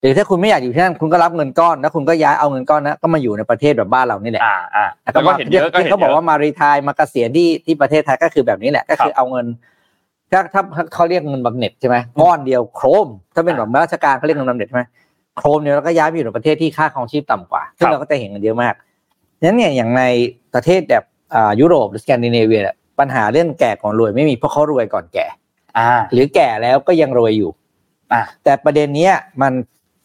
หรือถ้าคุณไม่อยากอยู่ที่นั่นคุณก็รับเงินก้อนแล้วคุณก็ย้ายเอาเงินก้อนนั้นก็มาอยู่ในประเทศแบบบ้านเรานี่แหละอ่าอ่าแล้แล้วก็เห็นเยอะก็ที่เห็นเขาเยบอกอะว่ามารีทายมาเกษียณที่ที่ประเทศไทยก็คือแบบนี้แหละ ก็คือครับเอาเงินถ้าถ้าถ้าเขาเรียกเงินบำเหน็จใช่ไหมก้อนเดียวโครม ถ้าเป็นแบบราชการเขาเรียกเงินบำเหน็จใช่ไหม โครมเนี่ยเราก็ย้ายไปอยู่ในประเทศที่ค่าครองชีพต่ำกว่าซึ่งเราก็จะเห็นกันเยอะมากนั้นเนี่ยอย่างในประเทศแบบอ่ายุโรปหรือสแกนดิเนเวียเนี่ยปัญหาเรื่องแก่ก่อนรวยไม่มีเพราะเขารวยก่อนแก่อ่าหรือแก่แล้วก็ยังรวยอยู่อ่าแต่ประเด็นเนี้ยมัน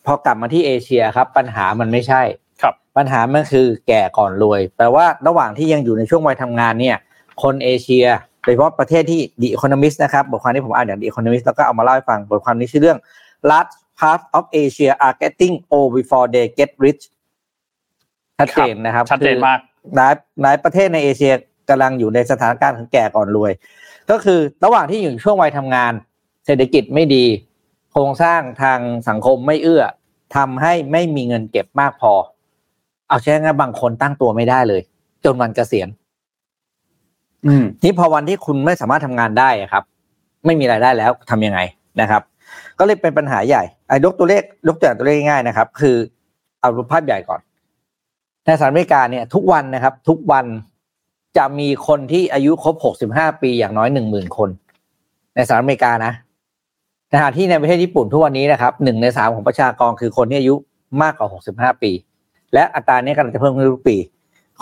พอกลับมาที่เอเชียครับ ปัญหามันไม่ใช่ครับปัญหามันคือแก่ก่อนรวยแปลว่าระหว่างที่ยังอยู่ในช่วงวัยทำงานเนี่ย คนเอเชียโดยเฉพาะประเทศที่ The Economist นะครับบทความที่ผมอ่านอย่าง The Economist แล้วก็เอามาเล่าให้ฟังบทความนี้ชื่อเรื่อง large part of Asia are getting old before they get rich ชัดเจนนะครับชัดเจนมากหลายหลายประเทศในเอเชียกำลังอยู่ในสถานการณ์ของแก่ก่อนรวย ก็คือระหว่างที่อยู่ช่วงวัยทำงาน เศรษฐกิจไม่ดี โครงสร้างทางสังคมไม่เอื้อทำให้ไม่มีเงินเก็บมากพอ เอาใช่ไหมบางคนตั้งตัวไม่ได้เลย จนวันเกษียณอืมนี่พอวันที่คุณไม่สามารถทำงานได้อะครับ ไม่มีรายได้แล้วทำยังไงนะครับ ก็เลยเป็นปัญหาใหญ่ไอ้ยกตัวเลขยกตัวอย่างตัวเลขง่ายๆนะครับ คือเอารูปภาพใหญ่ก่อน ในสหรัฐอเมริกาเนี่ย ทุกวันนะครับ ทุกวันจะมีคนที่อายุครบ 65 ปีอย่างน้อย 10,000 คน ในสหรัฐอเมริกานะขณะที่ในประเทศญี่ปุ่นทุกวันนี้นะครับหนึ่งในสามของประชากรคือคนที่อายุมากกว่า 65 ปี และอัตราเนี้กำลังจะเพิ่มขึ้นทุกปี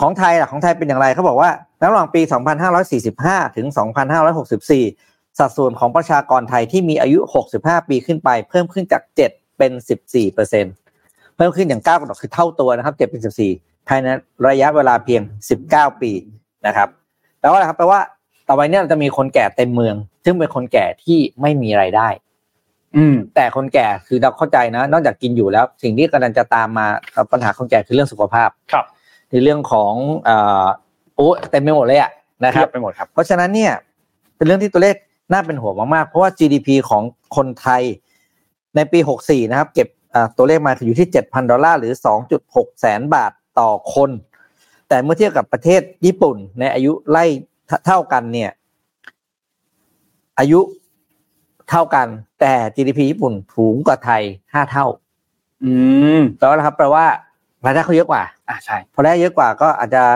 ของไทยล่ะของไทยเป็นอย่างไรเขาบอกว่าระหว่างปี 2545 ถึง 2564 สัดส่วนของประชากรไทยที่มีอายุ 65 ปีขึ้นไป เพิ่มขึ้นจาก 7 เป็น 14เปอร์เซ็นเพิ่มขึ้นอย่างก้าวกระโดดคือเท่าตัวนะครับ 7 เป็น 14 ภายในระยะเวลาเพียง 19 ปีนะครับแปลว่าอะไรครับแปลว่าต่อไปเนี้เราจะมีคนแก่เต็มเมือง ซึ่งเป็นคนแก่ที่ไม่มีไรายได้ อืม แต่คนแก่คือเราเข้าใจนะ นอกจากกินอยู่แล้ว สิ่งที่กำลังจะตามมาปัญหาคนแก่คือเรื่องสุขภาพครับในเรื่องของเอ่อโอ้เต็มไปหมดเลยอะนะคเทีรัยบบไปหมดครับ เพราะฉะนั้นเนี่ย เป็นเรื่องที่ตัวเลข น่าเป็นห่วงมากๆ เพราะว่า GDP ของคนไทยในปี 64 นะครับ เก็บอ่าตัวเลขมาอยู่ที่ 7,000 ดอลลาร์หรือ 2.6 แสนบาทต่อคน แต่เมื่อเทียบกับประเทศญี่ปุ่นในอายุไล่เท่ากันเนี่ย อายุเท่ากัน แต่ GDP ญี่ปุ่นสูงกว่าไทย 5 เท่า อืมแปลว่าอะไรครับแปลว่ารายได้เขาเยอะกว่า อ่าใช่พอได้เยอะกว่าก็อาจจะอ่า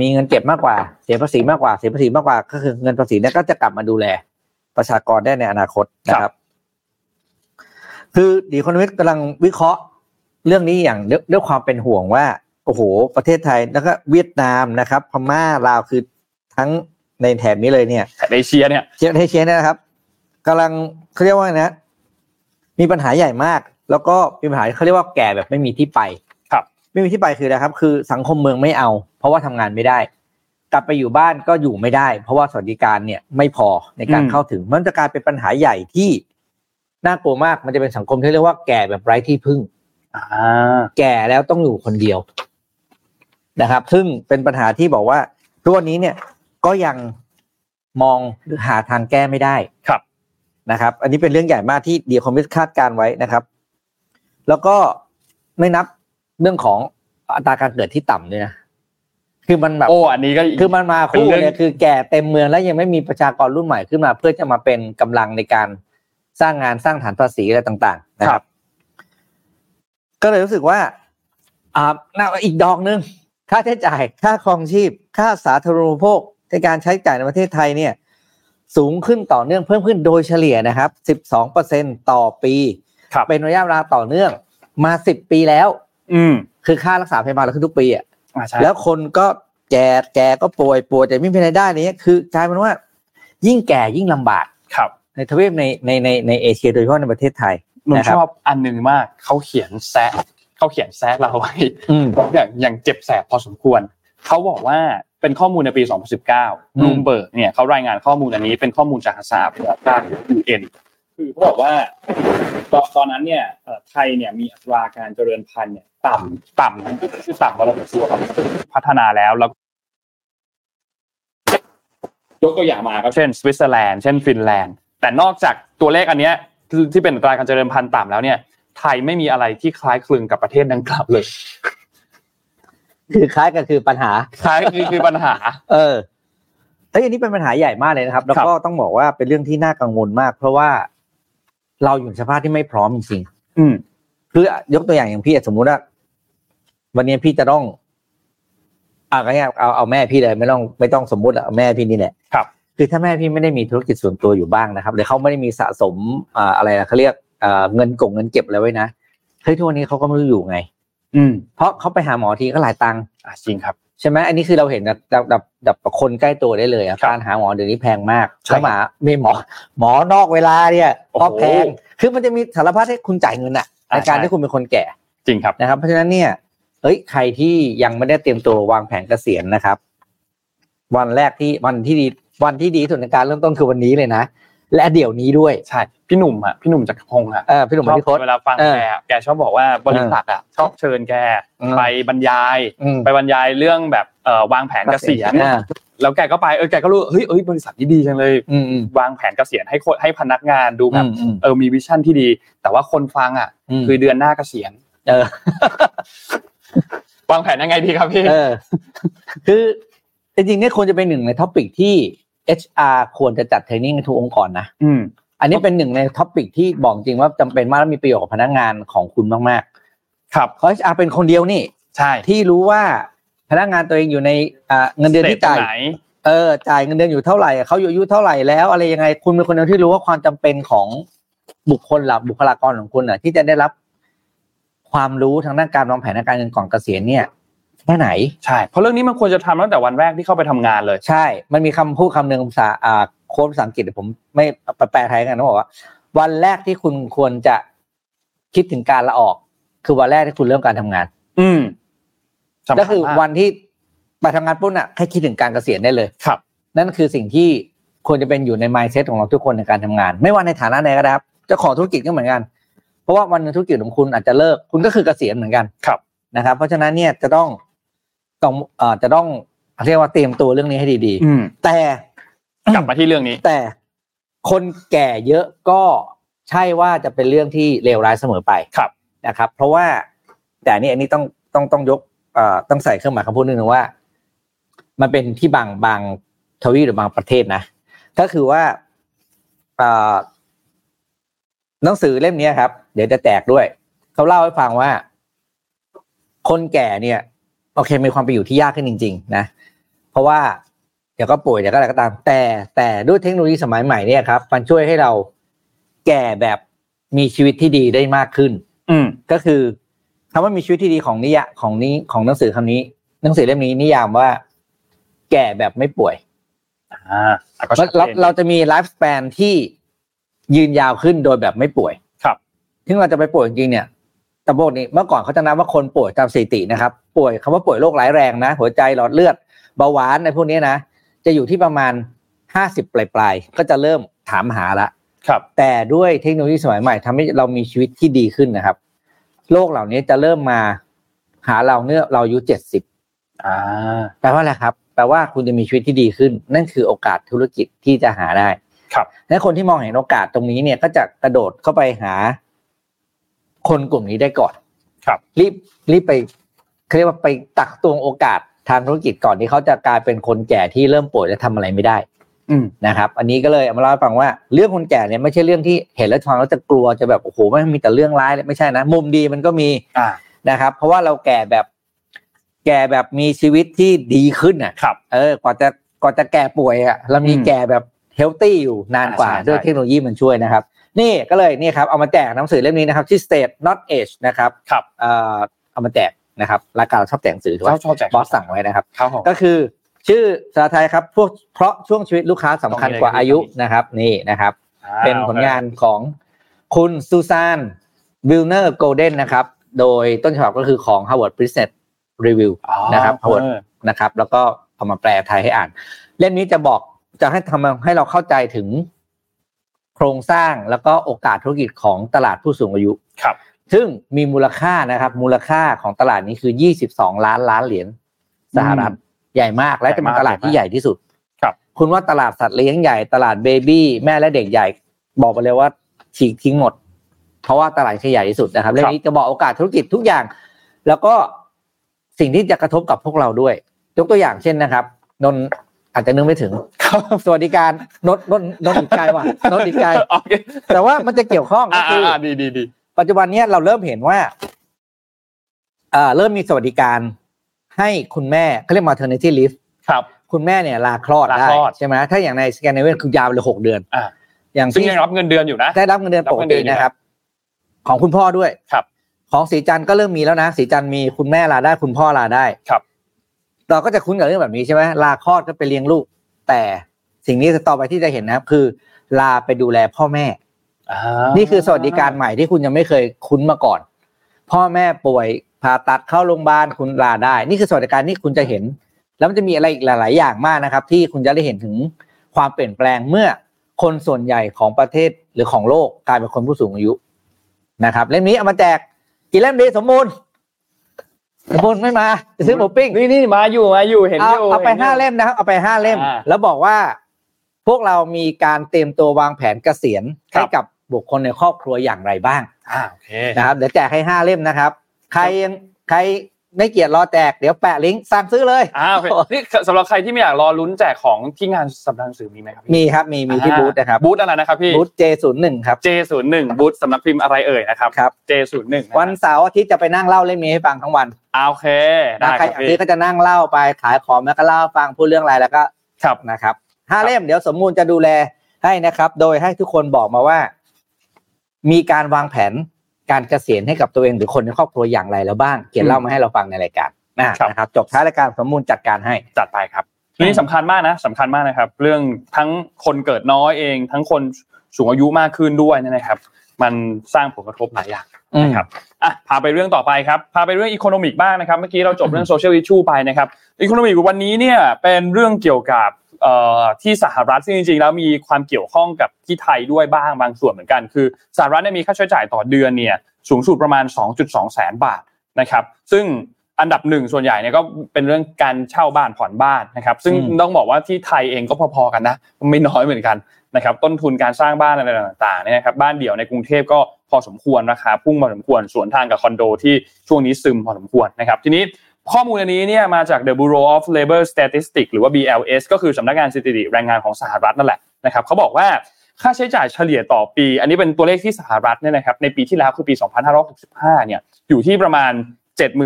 มีเงินเก็บมากกว่า เสียภาษีมากกว่า เสียภาษีมากกว่า ก็คือเงินภาษีเนี่ยก็จะกลับมาดูแลประชากรได้ในอนาคตนะครับ คือดีคอนวิทกำลังวิเคราะห์เรื่องนี้อย่างด้วยด้วยความเป็นห่วงว่า โอ้โห ประเทศไทยแล้วก็เวียดนามนะครับ พม่าลาวคือทั้งในแถบนี้เลยเนี่ยแถบเอเชียเนี่ยเชียเทเชียเนี่ยนะครับกำลังเขาเรียกว่าไงนะ มีปัญหาใหญ่มาก แล้วก็มีปัญหาเขาเรียกว่าแก่แบบไม่มีที่ไปครับ ไม่มีที่ไปคืออะไรครับ คือสังคมเมืองไม่เอา เพราะว่าทำงานไม่ได้ กลับไปอยู่บ้านก็อยู่ไม่ได้ เพราะว่าสวัสดิการเนี่ยไม่พอในการอืมเข้าถึง มันจะกลายเป็นปัญหาใหญ่ที่น่ากลัวมากมันจะเป็นสังคมที่เรียกว่าแก่แบบไร้ที่พึ่งอ่าแก่แล้วต้องอยู่คนเดียวนะครับ ซึ่งเป็นปัญหาที่บอกว่าทุกวันนี้เนี่ยก็ยังมองหรือหาทางแก้ไม่ได้ครับนะครับ อันนี้เป็นเรื่องใหญ่มากที่เดียคอมมิชคาดการไว้นะครับ แล้วก็ไม่นับ เรื่องของอัตราการเกิดที่ต่ำด้วยนะคือมันแบบโอ้อันนี้ก็คือมันมาคู่เป็นเรื่เนี่อยงคือแก่เต็มเมืองแล้วยังไม่มีประชากรรุ่นใหม่ขึ้นมา เพื่อจะมาเป็นกำลังในการสร้างงานสร้างฐานภาษีอะไรต่าง ๆ นะครับ ก็เลยรู้สึกว่า อ่าน่าอีกดอกหนึ่งค่าใช้จ่าย ค่าครองชีพ ค่าสาธารณูปโภคในการใช้จ่ายในประเทศไทยเนี่ย สูงขึ้นต่อเนื่องเพิ่มขึ้นโดยเฉลี่ยนะครับ 12เปอร์เซ็นต่อปีครับเป็นระยะเวลาต่อเนื่องมา 10 ปีแล้ว อืมคือค่ารักษาพยาบาลเราขึ้นทุกปีอะอ่าใช่แล้วคนก็แก่แก่ก็ป่วยป่วยแต่ไม่มีรายได้เนี่ยคือกลายเป็นว่า ยิ่งแก่ยิ่งลำบากครับ ในทวีปในในในในเอเชียโดยเฉพาะในประเทศไทยหนูนะคชรับอบอันหนึ่งมากเขาเขียนแซะเขาเขียนแซะเราไว้อืมอย่างอย่างเจ็บแสบพอสมควรเขาบอกว่าเป็นข้อมูลในปี 2019อืมรูมเบิร์กเนี่ยเขารายงานข้อมูลอันนี้เป็นข้อมูลจากสหประชาชาติ UN คือเขาบอกว่าตอนตอนนั้นเนี่ยเอ่อไทยเนี่ยมีอัตราการเจริญพันธุ์เนี่ย ต่ำต่ำก็คือต่ำกว่าระดับโลกพัฒนาแล้วแล้วยกตัวอย่างมาครับเช่นสวิตเซอร์แลนด์เช่นฟินแลนด์แต่นอกจากตัวเลขอันเนี้ยที่ที่เป็นอัตราการเจริญพันธุ์ต่ำแล้วเนี่ย ไทยไม่มีอะไรที่คล้ายคลึงกับประเทศดังกล่าวเลย คือคล้ายกันคือปัญหาคล้ายคือคือปัญหา เออเอ้ยอันนี้เป็นปัญหาใหญ่มากเลยนะครับ แล้วก็ต้องบอกว่าเป็นเรื่องที่น่ากังวลมาก เพราะว่า เราอยู่ในสภาพที่ไม่พร้อมจริงอืมๆคือยกตัวอย่างอย่างพี่สมมุติว่าวันนี้พี่จะต้องอ่าก็เนี่ยเอาเอาแม่พี่เลยไม่ต้องไม่ต้องสมมุติอะเอาแม่พี่นี่แหละครับ คือถ้าแม่พี่ไม่ได้มีธุรกิจส่วนตัวอยู่บ้างนะครับหรือเขาไม่ได้มีสะสมอ่าอะไรนะเขาเรียกอ่าเงินกงเงินเก็บอะไรไว้นะเฮ้ยทุกวันนี้เขาก็ไม่รู้อยู่ไง อืม เพราะเขาไปหาหมอทีก็หลายตังค์อะจริงครับ ใช่ไหมอันนี้คือเราเห็นแบบแบบแบบแบบคนใกล้ตัวได้เลยอะครับการหาหมอเดี๋ยวนี้แพงมากใช่แล้วหมาไม่หมอ หมอนอกเวลาเนี่ยโอ้โหก็แพงคือมันจะมีสารพัดให้คุณจ่ายเงินอะอ่าในการใช่ที่คุณเป็นคนแก่จริงครับนะครับเพราะฉะนั้นเนี่ยเฮ้ยใครที่ยังไม่ได้เตรียมตัววางแผนเกษียณนะครับ วันแรกที่วันที่ดีวันที่ดีที่สุดในการเริ่มต้นคือวันนี้เลยนะ และเดี๋ยวนี้ด้วยใช่พี่หนุ่มอะพี่หนุ่มจักรพงศ์อะเออพี่หนุ่มชอบพี่โค้ดเวลาฟังเออแกแกชอบบอกว่าบริษัทอะชอบเชิญแกอืมไปบรรยายอืมไปบรรยายเรื่องแบบเอ่อวางแผนเกษียณอ่าแล้วแกก็ไปเออแกก็รู้เฮ้ยเอ้ยบริษัทนี้ดีจังเลยอืมอืมวางแผนเกษียณให้คนให้พนักงานดูแบบอืมอืมเออมีวิชั่นที่ดี แต่ว่าคนฟังอะอืมคือเดือนหน้าเกษียณเออวางแผนยังไงดีครับพี่เออคือจริงๆเนี่ยควรจะเป็นหนึ่งในท็อปิกที่ HR ควรจะจัด training ในทุกองค์กรนะอืมอันนี้เป็นหนึ่งใน topic ที่บอกจริงว่าจำเป็นมากและมีประโยชน์กับพนักงานของคุณมากครับๆเพราะ HR เป็นคนเดียวนี่ ใช่ ที่รู้ว่าพนักงานตัวเองอยู่ในอ่าเงินเดือนที่จ่าย state ไหนเออจ่ายเงินเดือนอยู่เท่าไหร่เขาอยู่อายุเท่าไหร่แล้วอะไรยังไงคุณเป็นคนเดียวที่รู้ว่าความจำเป็นของบุคคลหลักบุคลากรของคุณอะ ที่จะได้รับความรู้ทางด้านการวางแผนทางการเงินก่อนเกษียณเนี่ย แค่ไหน ใช่ เพราะเรื่องนี้มันควรจะทำตั้งแต่วันแรกที่เข้าไปทำงานเลย ใช่ มันมีคำพูดคำหนึ่งภาษาอ่าโค้ดภาษาอังกฤษเดี๋ยวผมไม่แปลไทยกันนะบอกว่า วันแรกที่คุณควรจะคิดถึงการละออก คือวันแรกที่คุณเริ่มการทำงาน อืมสำญก็คือมากวันที่ไปทำงานปุ๊บน่ะแค่คิดถึงการเกษียณได้เลยครับ นั่นคือสิ่งที่ควรจะเป็นอยู่ใน mindset ของเราทุกคนในการทำงาน ไม่ว่าในฐานะไหนก็ได้ครับเจ้าของธุรกิจก็เหมือนกัน เพราะว่าวันหนึงธุรกิจของคุณอาจจะเลิกคุณก็คือเกษียณเหมือนกันครับนะครับ เพราะฉะนั้นเนี่ยจะต้อง ต้องเอ่อจะต้องเรียกว่าเตรียมตัวเรื่องนี้ให้ดีอืมๆแต่กลับมาที่เรื่องนี้ แต่คนแก่เยอะก็ใช่ว่าจะเป็นเรื่องที่เลวร้ายเสมอไปครับนะครับ เพราะว่าแต่อันนี่อันนี้ต้องต้องต้องยกเอ่อต้องใส่เครื่องหมายคำพูดนึงนะว่า มันเป็นที่บางบางทวีปหรือบางประเทศนะ ก็คือว่าเอ่อหนังสือเล่มนี้ครับ เดี๋ยวจะแตกด้วย เขาเล่าให้ฟังว่า คนแก่เนี่ย โอเคมีความไปอยู่ที่ยากขึ้นจริง ๆ นะ เพราะว่าเดี๋ยวก็ป่วยเดี๋ยวก็อะไรก็ตาม แต่แต่ด้วยเทคโนโลยีสมัยใหม่เนี่ยครับ มันช่วยให้เราแก่แบบมีชีวิตที่ดีได้มากขึ้น อืมก็คือคำว่ามีชีวิตที่ดีของนิยะของนี้ของหนังสือคำนี้ หนังสือเล่มนี้นิยามว่า แก่แบบไม่ป่วยอ่าอะก็ชัดเราเจนเราจะมีไลฟ์ส a ปนที่ยืนยาวขึ้นโดยแบบไม่ป่วย ครับ ถึงเราจะไปป่วยจริงๆเนี่ย แต่โบกนี้เมื่อก่อนเขาจะนับว่าคนป่วยตามสถิตินะครับ ป่วยคำว่าป่วยโรคร้ายแรงนะ หัวใจหลอดเลือดเบาหวานในพวกนี้นะ จะอยู่ที่ประมาณห้าสิบปลายๆก็จะเริ่มถามหาละครับ แต่ด้วยเทคโนโลยีสมัยใหม่ทำให้เรามีชีวิตที่ดีขึ้นนะครับโรคเหล่านี้จะเริ่มมาหาเราเมื่อเราอายุเจ็ดสิบอ่าแปลว่าอะไรครับ แปลว่าคุณจะมีชีวิตที่ดีขึ้น นั่นคือโอกาสธุรกิจที่จะหาได้ ครับและคนที่มองเห็นโอกาสตรงนี้เนี่ยก็จะกระโดดเข้าไปหา คนกลุ่มนี้ได้ก่อน ครับ รีบรีบไปเขาเรียกว่าไปตักตวงโอกาสทางธุรกิจก่อนที่เขาจะกลายเป็นคนแก่ที่เริ่มป่วยและทำอะไรไม่ได้อืมนะครับ อันนี้ก็เลยเอามาเล่าให้ฟังว่าเรื่องคนแก่เนี่ยไม่ใช่เรื่องที่เห็นแล้วฟังแล้วจะกลัวจะแบบโอ้โหไม่มีแต่เรื่องร้ายเลยไม่ใช่นะ มุมดีมันก็มีอ่านะครับ เพราะว่าเราแก่แบบ แก่แบบมีชีวิตที่ดีขึ้นอะครับเออกว่าจะกว่าจะแก่ป่วยอะเรามีอืมแก่แบบเฮลตี้อยู่นานกว่าใช่ใช่ด้วยเทคโนโลยีมันช่วยนะครับ นี่ก็เลยนี่ครับเอามาแจกหนังสือเล่มนี้นะครับที่ State Not Age นะครับครับเอ่อเอามาแจกนะครับรายการเราชอบแจกหนังสือถูกไหมชอบชอบแจกบอสสั่งไว้นะครับครับผมก็คือชื่อภาษาไทยครับพวกเพราะช่วงชีวิตลูกค้าสำคัญกว่าตรงนี้เลยอายุนะครับ นี่นะครับ เป็นผลงานของคุณซูซานวิลเนอร์โกลเด้นนะครับ โดยต้นฉบับก็คือของ Harvard Business Review อ๋อนะครับ Harvard เออนะครับ แล้วก็เอามาแปลไทยให้อ่าน เล่มนี้จะบอกจะให้ทำให้เราเข้าใจถึง โครงสร้างแล้วก็โอกาสธุรกิจของตลาดผู้สูงอายุครับ ซึ่งมีมูลค่านะครับ มูลค่าของตลาดนี้คือ 22 ล้านล้านเหรียญสหรัฐใหญ่มากและจะเป็นตลาดที่ใหญ่ที่สุด ครับ คุณว่าตลาดสัตว์เลี้ยงใหญ่ตลาดเบบี้แม่และเด็กใหญ่ บอกไปเลยว่าฉีกทิ้งหมด เพราะว่าตลาดที่ใหญ่ที่สุดนะครับเรื่องนี้จะบอกโอกาสธุรกิจทุกอย่าง แล้วก็สิ่งที่จะกระทบกับพวกเราด้วย ยกตัวอย่างเช่นนะครับนนท์ อาจจะนึกไม่ถึงครับสวัสดิการนนท์นนท์นนท์อีกไกลว่ะนนท์อีกไกลโอเคแต่ว่ามันจะเกี่ยวข้องก็อ่าคือออ่าดีดีดีปัจจุบันเนี้ยเราเริ่มเห็นว่าเอ่อเริ่มมีสวัสดิการให้คุณแม่เขาเรียก maternity leave ครับ คุณแม่เนี่ยลาคลอดลาได้คลอดใช่ไหมถ้าอย่างในสแกนเนเวียคือยาวเลยหกเดือนอ่าอย่างซึ่งที่ยังรับเงินเดือนอยู่นะได้รับเงินเดือนรับปกเงินเดืติอนอยู่นะครับ ของคุณพ่อด้วยครับ ของสีจันทร์ก็เริ่มมีแล้วนะสีจันทร์มีคุณแม่ลาได้คุณพ่อลาได้ครับ เราก็จะคุ้นกับเรื่องแบบนี้ใช่ไหมลาคลอดก็ไปเลี้ยงลูก แต่สิ่งนี้ต่อไปที่จะเห็นนะครับ คือ ลาไปดูแลพ่อแม่อ่านี่คือสวัสดิการใหม่ที่คุณยังไม่เคยคุ้นมาก่อน พ่อแม่ป่วยผ่าตัดเข้าโรงพยาบาลคุณลาได้ นี่คือสวัสดิการที่คุณจะเห็น แล้วมันจะมีอะไรอีกหลาย ๆ อย่างมากนะครับ ที่คุณจะได้เห็นถึงความเปลี่ยนแปลงเมื่อคนส่วนใหญ่ของประเทศหรือของโลกกลายเป็นคนผู้สูงอายุนะครับ เล่มนี้เอามาแจกกี่เล่มดีสมบูรณ์สม บูรณ์ไม่มาจะซื้อหมูปิ้งนี่นี่มาอยู่มาอยู่เห็นเอาอยู่เอาไปนยู่ห้าเล่มนะครับเอาไปห้าเล่มอ่าแล้วบอกว่า พวกเรามีการเตรียมตัววางแผนเกษียณครัให้บกับบุคคลในครอบครัวอย่างไรบ้างอ่าโอเคนะครับเดี๋ยวแจกให้ห้าเล่มนะครับ ใครยังใคร ไม่เกียดรอแจกเดี๋ยวแปะลิงก์สั่งซื้อเลยอ่าโอเคนี่สำหรับใครที่ไม่อยากรอลุ้นแจกของที่งานสัปดาห์หนังสือมีไหมครับพี่มีครับมีมีที่อ่าบูธนะครับบูธอะไรนะครับพี่บูธ J01 ครับ J01 บูธสำนักพิมพ์อะไรเอ่ยนะครับครับ J01 ะครับวันเสาร์อาทิตย์จะไปนั่งเล่าเล่มนี้ให้ฟังทั้งวันอ่าโอเคได้นะใครคอรับยากพี่ซื้อก็จะนั่งเล่าไปขายของแล้วก็เล่าให้ฟังพูดเรื่องอะไรแล้วก็ครับนะครับห้าเล่มเดี๋ยวสมมูลจะดูแลให้นะครับ โดยให้ทุกคนบอกมาว่า มีการวางแผน การเกษียณให้กับตัวเองหรือคนในครอบครัวอย่างไรแล้วบ้าง เขียนเล่ามาให้เราฟังในรายการนะครับนะครับจบท้ายรายการสมมูลจัดการให้จัดไปครับนี่สำคัญมากนะสำคัญมากนะครับ เรื่องทั้งคนเกิดน้อยเอง ทั้งคนสูงอายุมากขึ้นด้วยเนี่ยนะครับ มันสร้างผลกระทบหลายอย่างนะครับอะพาไปเรื่องต่อไปครับพาไปเรื่อง economic บ้างนะครับเมื่อกี้เราจบเรื่อง social issue ไปนะครับ economic วันนี้เนี่ยเป็นเรื่องเกี่ยวกับเอ่อ ที่สหรัฐซึ่งจริงๆแล้วมีความเกี่ยวข้องกับที่ไทยด้วยบ้างบางส่วนเหมือนกัน คือสหรัฐมีค่าใช้จ่ายต่อเดือนเนี่ยสูงสุดประมาณ 2.2 แสนบาทนะครับ ซึ่งอันดับหนึ่งส่วนใหญ่เนี่ยก็เป็นเรื่องการเช่าบ้านผ่อนบ้านนะครับ ซึ่งต้องบอกว่าที่ไทยเองก็พอๆกันนะไม่น้อยเหมือนกันนะครับ ต้นทุนการสร้างบ้านอะไรต่างๆเนี่ยครับบ้านเดี่ยวในกรุงเทพก็พอสมควรราคาพุ่งพอสมควรสวนทางกับคอนโดที่ช่วงนี้ซึมพอสมควรนะครับ ทีนี้ ข้อมูลอันนี้เนี่ยมาจาก The Bureau of Labor Statistics หรือว่า BLS ก็คือสำนักงานสถิติแรงงานของสหรัฐนั่นแหละนะครับเขาบอกว่าค่าใช้จ่ายเฉลี่ยต่อปี อันนี้เป็นตัวเลขที่สหรัฐเนี่ยนะครับในปีที่แล้วคือปี 2565 เนี่ยอยู่ที่ประมาณ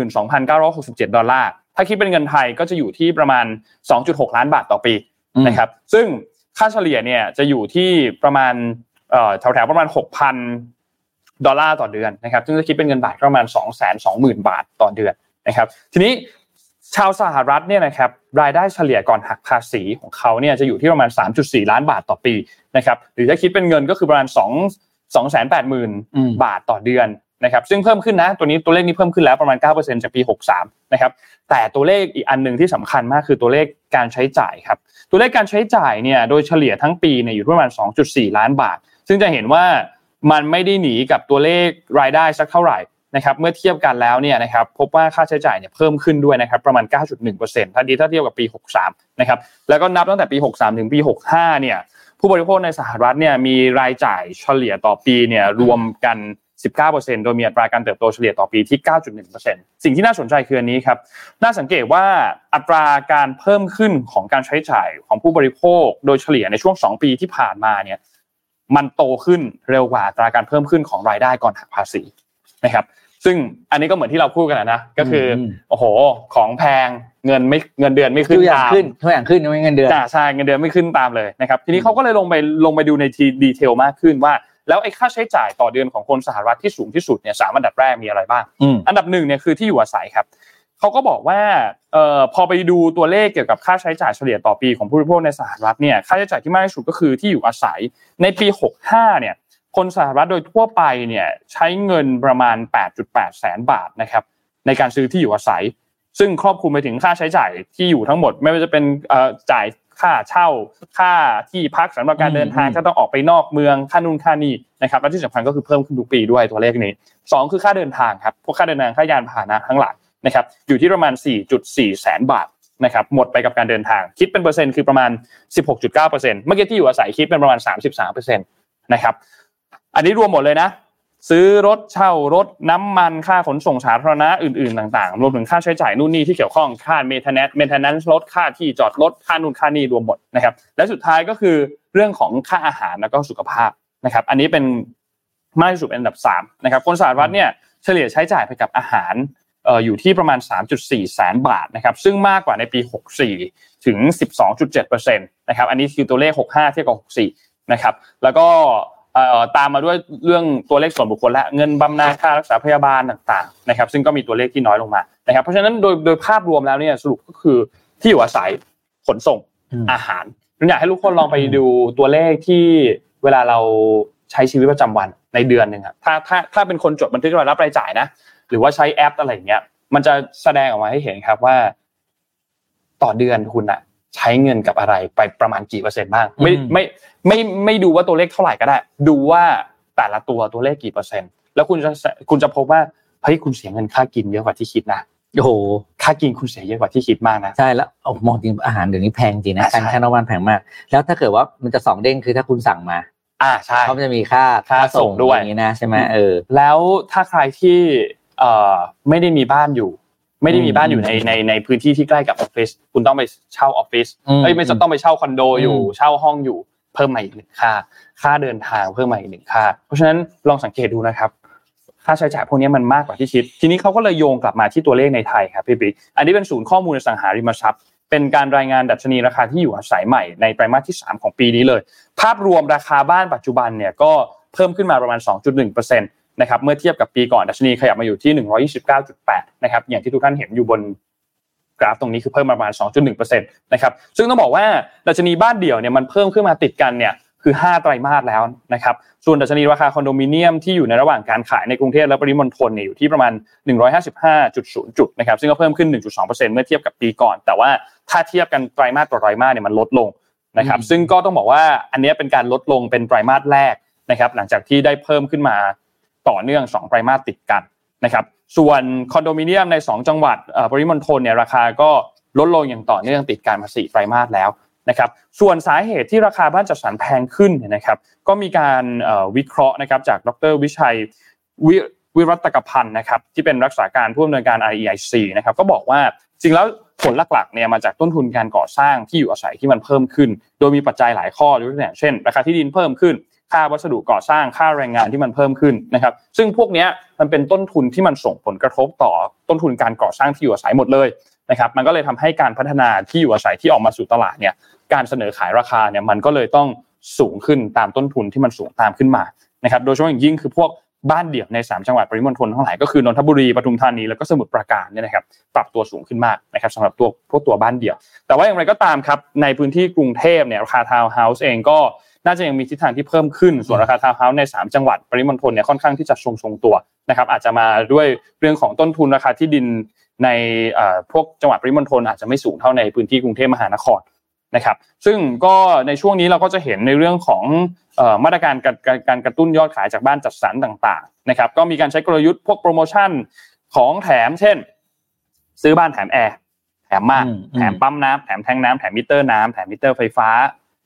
72,967 ดอลลาร์ ถ้าคิดเป็นเงินไทยก็จะอยู่ที่ประมาณ 2.6 ล้านบาทต่อปีอืมนะครับซึ่งค่าเฉลี่ยเนี่ยจะอยู่ที่ประมาณเอ่อแถวๆประมาณ 6,000 ดอลลาร์ต่อเดือนนะครับซึ่งจะคิดเป็นเงินบาทก็ประมาณ 220,000 บาทต่อเดือน นะครับ ทีนี้ชาวสหรัฐเนี่ยนะครับรายได้เฉลี่ยก่อนหักภาษีของเขาเนี่ยจะอยู่ที่ประมาณ 3.4 ล้านบาทต่อปีนะครับหรือถ้าคิดเป็นเงินก็คือประมาณ 2 280,000อืมบาทต่อเดือนนะครับซึ่งเพิ่มขึ้นนะตัวนี้ตัวเลขนี้เพิ่มขึ้นแล้วประมาณ 9%จากปี 63นะครับแต่ตัวเลขอีกอันหนึ่งที่สำคัญมากคือตัวเลขการใช้จ่ายครับตัวเลขการใช้จ่ายเนี่ยโดยเฉลี่ยทั้งปีเนี่ยอยู่ที่ประมาณ 2.4 ล้านบาท ซึ่งจะเห็นว่ามันไม่ได้หนีกับตัวเลขรายได้สักเท่าไหร่ นะครับเมื่อเทียบกันแล้วเนี่ยนะครับพบว่าค่าใช้จ่ายเนี่ยเพิ่มขึ้นด้วยนะครับประมาณ 9.1%ถ้าดีถ้าเทียบกับปี 63 นะครับแล้วก็นับตั้งแต่ปี 63 ถึงปี 65 เนี่ยผู้บริโภคในสหรัฐเนี่ยมีรายจ่ายเฉลี่ยต่อปีเนี่ยรวมกัน 19%โดยมีอัตราการเติบโตเฉลี่ยต่อปีที่ 9.1%สิ่งที่น่าสนใจคืออันนี้ครับน่าสังเกตว่าอัตราการเพิ่มขึ้นของการใช้จ่ายของผู้บริโภค โดยเฉลี่ยในช่วง 2 ปีที่ผ่านมาเนี่ยมันโตขึ้นเร็วกว่าอัตราการเพิ่มขึ้นของรายได้ก่อนหักภาษีนะครับ ซึ่งอันนี้ก็เหมือนที่เราพูดกันนะก็คือโอ้โหของแพงเงินไม่เงินเดือนไม่ขึ้นตามขึ้นทุกอย่างขึ้นไม่เงินเดือนใช่เงินเดือนไม่ขึ้นตามเลยนะครับทีนี้เขาก็เลยลงไปลงไปดูในทีดีเทลมากขึ้นว่า แล้วไอ้ค่าใช้จ่ายต่อเดือนของคนสหรัฐที่สูงที่สุดเนี่ยสามอันดับแรกมีอะไรบ้าง อันดับหนึ่งเนี่ยคือที่อยู่อาศัยครับเขาก็บอกว่าเอ่อพอไปดูตัวเลขเกี่ยวกับค่าใช้จ่ายเฉลี่ยต่อปีของผู้บริโภคในสหรัฐเนี่ยค่าใช้จ่ายที่มากที่สุดก็คือที่อยู่อาศัยในปี 65เนี่ย คนสหรัฐโดยทั่วไปเนี่ยใช้เงินประมาณ 8.8 แสนบาทนะครับในการซื้อที่อยู่อาศัย ซึ่งครอบคลุมไปถึงค่าใช้จ่ายที่อยู่ทั้งหมด ไม่ว่าจะเป็นจ่ายค่าเช่า ค่าที่พักสำหรับการเดินทางถ้าต้องออกไปนอกเมืองค่านู่นค่านี่นะครับและที่สำคัญก็คือเพิ่มขึ้นทุกปีด้วยตัวเลขนี้2คือค่าเดินทางครับพวกค่าเดินทางค่ายานพาหนะทั้งหลายนะครับอยู่ที่ประมาณ 4.4 แสนบาทนะครับหมดไปกับการเดินทางคิดเป็นเปอร์เซ็นต์คือประมาณ 16.9%เมื่อกี้ที่อยู่อาศัยคิดเป็นประมาณ 33%นะครับ อันนี้รวมหมดเลยนะ ซื้อรถเช่ารถน้ำมันค่าขนส่งสาธารณะอื่นๆต่าง ๆ รวมถึงค่าใช้จ่ายนู่นนี่ที่เกี่ยวข้องค่าเมทเนสเมทเนนรถค่าที่จอดรถค่านู่นค่านี่รวมหมดนะครับ และสุดท้ายก็คือเรื่องของค่าอาหารแล้วก็สุขภาพนะครับ อันนี้เป็นมากที่สุดเป็นอันดับ3นะครับคนสหรัฐเนี่ยเฉลี่ยใช้จ่ายไปกับอาหารอยู่ที่ประมาณ 3.4 แสนบาทนะครับซึ่งมากกว่าในปี 64 ถึง 12.7%นะครับอันนี้คือตัวเลข 65 เทียบกับ 64 นะครับแล้วก็ ตามมาด้วยเรื่องตัวเลขส่วนบุคคลและเงินบำนาญค่ารักษาพยาบาลต่างๆนะครับซึ่งก็มีตัวเลขที่น้อยลงมานะครับเพราะฉะนั้นโดยโดยภาพรวมแล้วเนี่ยสรุปก็คือที่อยู่อาศัยขนส่งอาหารอยากให้ทุกคนลองไปดูตัวเลขที่เวลาเราใช้ชีวิตประจำวันในเดือนหนึ่งครับถ้าถ้าถ้าเป็นคนจดบันทึกรายรับรายจ่ายนะหรือว่าใช้แอปอะไรอย่างเงี้ย มันจะแสดงออกมาให้เห็นครับว่า ต่อเดือนคุณอะ ใช้เงินกับอะไรไปประมาณกี่เปอร์เซ็นต์บ้างไม่ไม่ไม่ไม่ดูว่าตัวเลขเท่าไหร่ก็ได้ ดูว่าแต่ละตัวตัวเลขกี่เปอร์เซ็นต์แล้วคุณจะคุณจะพบว่าเฮ้ยคุณเสียเงินค่ากินเยอะกว่าที่คิดนะโอ้โหค่ากินคุณเสียเยอะกว่าที่คิดมากนะใช่แล้วมองจริงอาหารเดี๋ยวนี้แพงจริงนะการค่านอกบ้านแพงมาก แล้วถ้าเกิดว่ามันจะสองเด้งคือถ้าคุณสั่งมา อ่าใช่เขาจะมีค่าค่าส่งด้วยอย่างนี้นะใช่ไหมเออแล้วถ้าใครที่เอ่อไม่ได้มีบ้านอยู่ ไม่ได้มีบ้านอยู่ในในในพื้นที่ที่ใกล้กับออฟฟิศคุณต้องไปเช่าออฟฟิศเอ้ยไม่ต้องไปเช่าคอนโดอยู่ เช่าห้องอยู่เพิ่มมาอีกหนึ่งค่า ค่าเดินทางเพิ่มมาอีกหนึ่งค่า เพราะฉะนั้นลองสังเกตดูนะครับ ค่าใช้จ่ายพวกนี้มันมากกว่าที่คิด ทีนี้เขาก็เลยโยงกลับมาที่ตัวเลขในไทยครับพี่ปิ๊กอันนี้เป็นศูนย์ข้อมูลสังหาริมทรัพย์ เป็นการรายงานดัชนีราคาที่อยู่อาศัยใหม่ในไตรมาสที่ 3 ของปีนี้เลย ภาพรวมราคาบ้านปัจจุบันเนี่ยก็เพิ่มขึ้นมาประมาณ 2.1% นะครับเมื่อเทียบกับปีก่อนดัชนีขยับมาอยู่ที่ 129.8 นะครับอย่างที่ทุกท่านเห็นอยู่บนกราฟตรงนี้คือเพิ่มมาประมาณ 2.1%นะครับซึ่งต้องบอกว่าดัชนีบ้านเดี่ยวเนี่ยมันเพิ่มขึ้นมาติดกันเนี่ยคือ 5 ไตรมาสแล้วนะครับ ส่วนดัชนีราคาคอนโดมิเนียมที่อยู่ในระหว่างการขายในกรุงเทพและปริมณฑลเนี่ยอยู่ที่ประมาณ 155.0 จุดนะครับ ซึ่งก็เพิ่มขึ้น 1.2%เมื่อเทียบกับปีก่อน แต่ว่าถ้าเทียบกันไตรมาสต่อไตรมาสเนี่ยมันลดลงนะครับ ซึ่งก็ต้องบอกว่าอันนี้เป็นการลดลงเป็นไตรมาสแรกนะครับ หลังจากที่ได้เพิ่มขึ้นมา ต่อเนื่อง2ไตรมาสติดกันนะครับส่วนคอนโดมิเนียมใน 2 จังหวัดปริมณฑลเนี่ยราคาก็ลดลงอย่างต่อเนื่องติดการมาสี่ไตรมาสแล้วนะครับส่วนสาเหตุที่ราคาบ้านจัดสรรแพงขึ้นนะครับก็มีการวิเคราะห์นะครับจากดรวิชัยวิวิรัตกพันธ์นะครับที่เป็นรักษาการผู้อำนวยการ REIC นะครับก็บอกว่าจริงแล้วผลหลักๆเนี่ยมาจากต้นทุนการก่อสร้างที่อยู่อาศัยที่มันเพิ่มขึ้น โดยมีปัจจัยหลายข้อยกตัวอย่างเช่น ราคาที่ดินเพิ่มขึ้น ค่าวัสดุก่อสร้างค่าแรงงานที่มันเพิ่มขึ้นนะครับซึ่งพวกนี้มันเป็นต้นทุนที่มันส่งผลกระทบต่อต้นทุนการก่อสร้างที่อยู่อาศัยหมดเลยนะครับมันก็เลยทำให้การพัฒนาที่อยู่อาศัยที่ออกมาสู่ตลาดเนี่ยการเสนอขายราคาเนี่ยมันก็เลยต้องสูงขึ้นตามต้นทุนที่มันสูงตามขึ้นมานะครับโดยเฉพาะอย่างยิ่งคือพวกบ้านเดี่ยวใน 3 จังหวัดปริมณฑลทั้งหลายก็คือนนทบุรีปทุมธานีแล้วก็สมุทรปราการเนี่ยนะครับปรับตัวสูงขึ้นมากนะครับสำหรับตัวพวกตัวบ้านเดี่ยว แต่ว่าอย่างไรก็ตามครับในพื้นที่กรุงเทพเนี่ยราคาทาวน์เฮาส์เองก็ น่าจะยังมีทิศทางที่เพิ่มขึ้น ส่วนราคาทาวน์เฮาส์ใน 3 จังหวัดปริมณฑลเนี่ยค่อนข้างที่จะทรงทรงตัวนะครับอาจจะมาด้วยเรื่องของต้นทุนราคาที่ดินในพวกจังหวัดปริมณฑลอาจจะไม่สูงเท่าในพื้นที่กรุงเทพมหานครนะครับซึ่งก็ในช่วงนี้เราก็จะเห็นในเรื่องของมาตรการการกระตุ้นยอดขายจากบ้านจัดสรรต่างๆนะครับก็มีการใช้กลยุทธ์พวกโปรโมชั่นของแถม เช่น ซื้อบ้านแถมแอร์แถมม่านแถมปั๊มน้ำแถมแทงก์น้ำแถมมิเตอร์น้ำแถมมิเตอร์ไฟฟ้า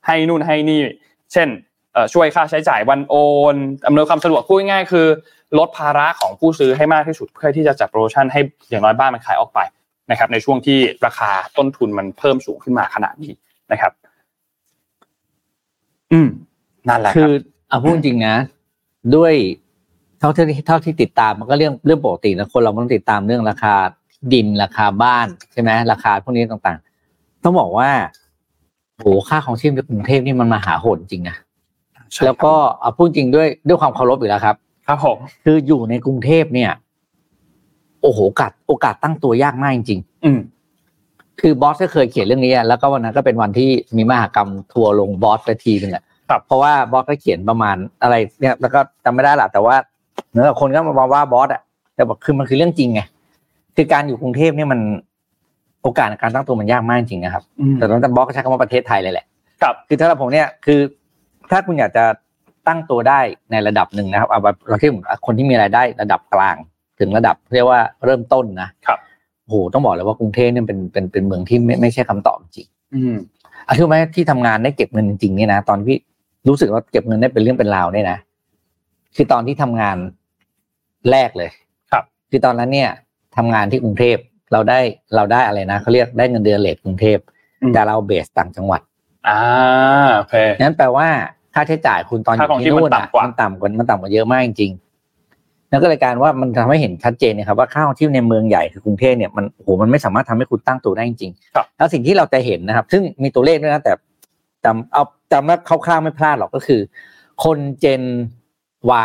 ให้นู่นให้นี่ เช่นช่วยค่าใช้จ่ายวันโอนอำนวยความสะดวกพูดง่ายคือ ลดภาระของผู้ซื้อให้มากที่สุดเพื่อที่จะจัดโปรโมชั่นให้อย่างน้อยบ้านมันขายออกไปนะครับ ในช่วงที่ราคาต้นทุนมันเพิ่มสูงขึ้นมาขนาดนี้นะครับ อืมนั่นแหละคือเอาพูดจริงนะ ด้วยเท่าที่เท่าที่ติดตามมันก็เรื่องเรื่องปกตินะคนเราต้องติดตามเรื่องราคาดินราคาบ้านใช่ไหมราคาพวกนี้ต่างๆ ต้องบอกว่า โหค่าของชีพในกรุงเทพนี่มันมาหาโหดจริงนะแล้วก็เอาพูดจริงด้วยด้วยความเคารพอยู่แล้วครับ ครับผมคืออยู่ในกรุงเทพเนี่ย โอ้โหโอกาสโอกาสตั้งตัวยากมากจริงอืมคือบอสก็เคยเขียนเรื่องนี้แล้วก็วันนั้นก็เป็นวันที่มีมหากรรมทัวร์ลงบอสไปทีนึงอะเพราะว่าบอสก็เขียนประมาณอะไร เนี่ยแล้วก็จำไม่ได้หละแต่ว่าเนื้อคนก็มาว่าบอสอะแต่บอกคือมันคือเรื่องจริงไงคือการอยู่กรุงเทพเนี่ยมัน โอกาสในการตั้งตัวมันยากมากจริงนะครับแต่ตอนนั้นบอสก็ใช้คำว่าประเทศไทยเลยแหละครับคือถ้าเราผมเนี่ยคือ ถ้าคุณอยากจะตั้งตัวได้ในระดับหนึ่งนะครับเอาแบบเราที่คนที่มีรายได้ระดับกลาง ถึงระดับเรียกว่าเริ่มต้นนะครับโอ้โหต้องบอกเลยว่ากรุงเทพเนี่ยเป็นเป็นเป็นเมืองที่ไม่ไม่ใช่คำตอบจริง อืมอาชีพไหมที่ทำงานได้เก็บเงินจริงๆเนี่ยนะตอนที่รู้สึกว่าเก็บเงินได้เป็นเรื่องเป็นราวเนี่ยนะคือตอนที่ทำงานแรกเลย ครับ คือตอนนั้นเนี่ยทำงานที่กรุงเทพ เราได้เราได้อะไรนะเขาเรียกได้เงินเดือนเลทกรุงเทพแต่เราเบสต่างจังหวัด อ่าโอเคนั้นแปลว่าค่าใช้จ่ายคุณตอนอยู่ที่นู่นอะมันต่ำกว่ามันต่ำกว่าเยอะมากจริงๆนั่นก็เลยการว่ามันทำให้เห็นชัดเจนนะครับว่าค่าของที่ในเมืองใหญ่คือกรุงเทพเนี่ยมันโอ้โหมันไม่สามารถทำให้คุณตั้งตัวได้จริงๆแล้วสิ่งที่เราจะเห็นนะครับ ซึ่งมีตัวเลขด้วยนะแต่จำเอาจำว่าคร่าวๆไม่พลาดหรอกก็คือ คนเจน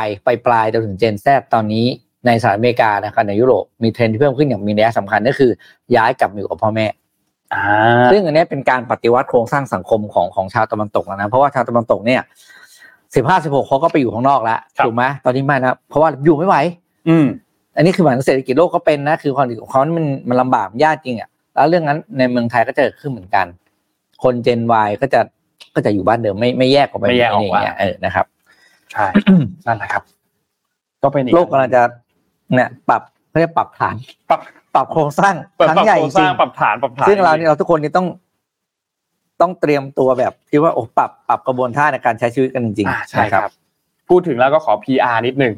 Y ไปปลายจนถึงเจน Z ตอนนี้ ในสหรัฐอเมริกานะครับในยุโรปมีเทรนด์ที่เพิ่มขึ้นอย่างมีนัยสำคัญก็คือ ย้ายกลับมาอยู่กับพ่อแม่ซึ่งอันนี้เป็นการปฏิวัติโครงสร้างสังคมของของชาวตะวันตกนะเพราะว่าชาวตะวันตกเนี่ยสิบห้าสิบหกเขาก็ไปอยู่ข้างนอกแล้วถูกไหมตอนนี้ไม่นะเพราะว่าอยู่ไม่ไหวอืม อันนี้คือเหมือนเศรษฐกิจโลกก็เป็นนะคือความของเขามันมันลำบากยากจริงอะแล้วเรื่องนั้นในเมืองไทยก็จะเกิดขึ้นเหมือนกัน คนเจนวก็จะก็จะอยู่บ้านเดิมไม่ไม่แยกออกไปไม่แยกออกมาเออนะครับ ใช่นั่นแหละครับ ก็เป็นโลกกำลังจะ เนี่ยปรับเขาเรียกปรับฐาน ปรับปรับโครงสร้างครั้งใหญ่จริงปรับฐานปรับฐานซึ่งเราเนี่ยเราทุกคนนี่ต้องต้องเตรียมตัวแบบที่ว่าโอ้ปรับปรับกระบวนท่าในการใช้ชีวิตกันจริงๆใช่ครับ พูดถึงแล้วก็ขอ PR นิดนึง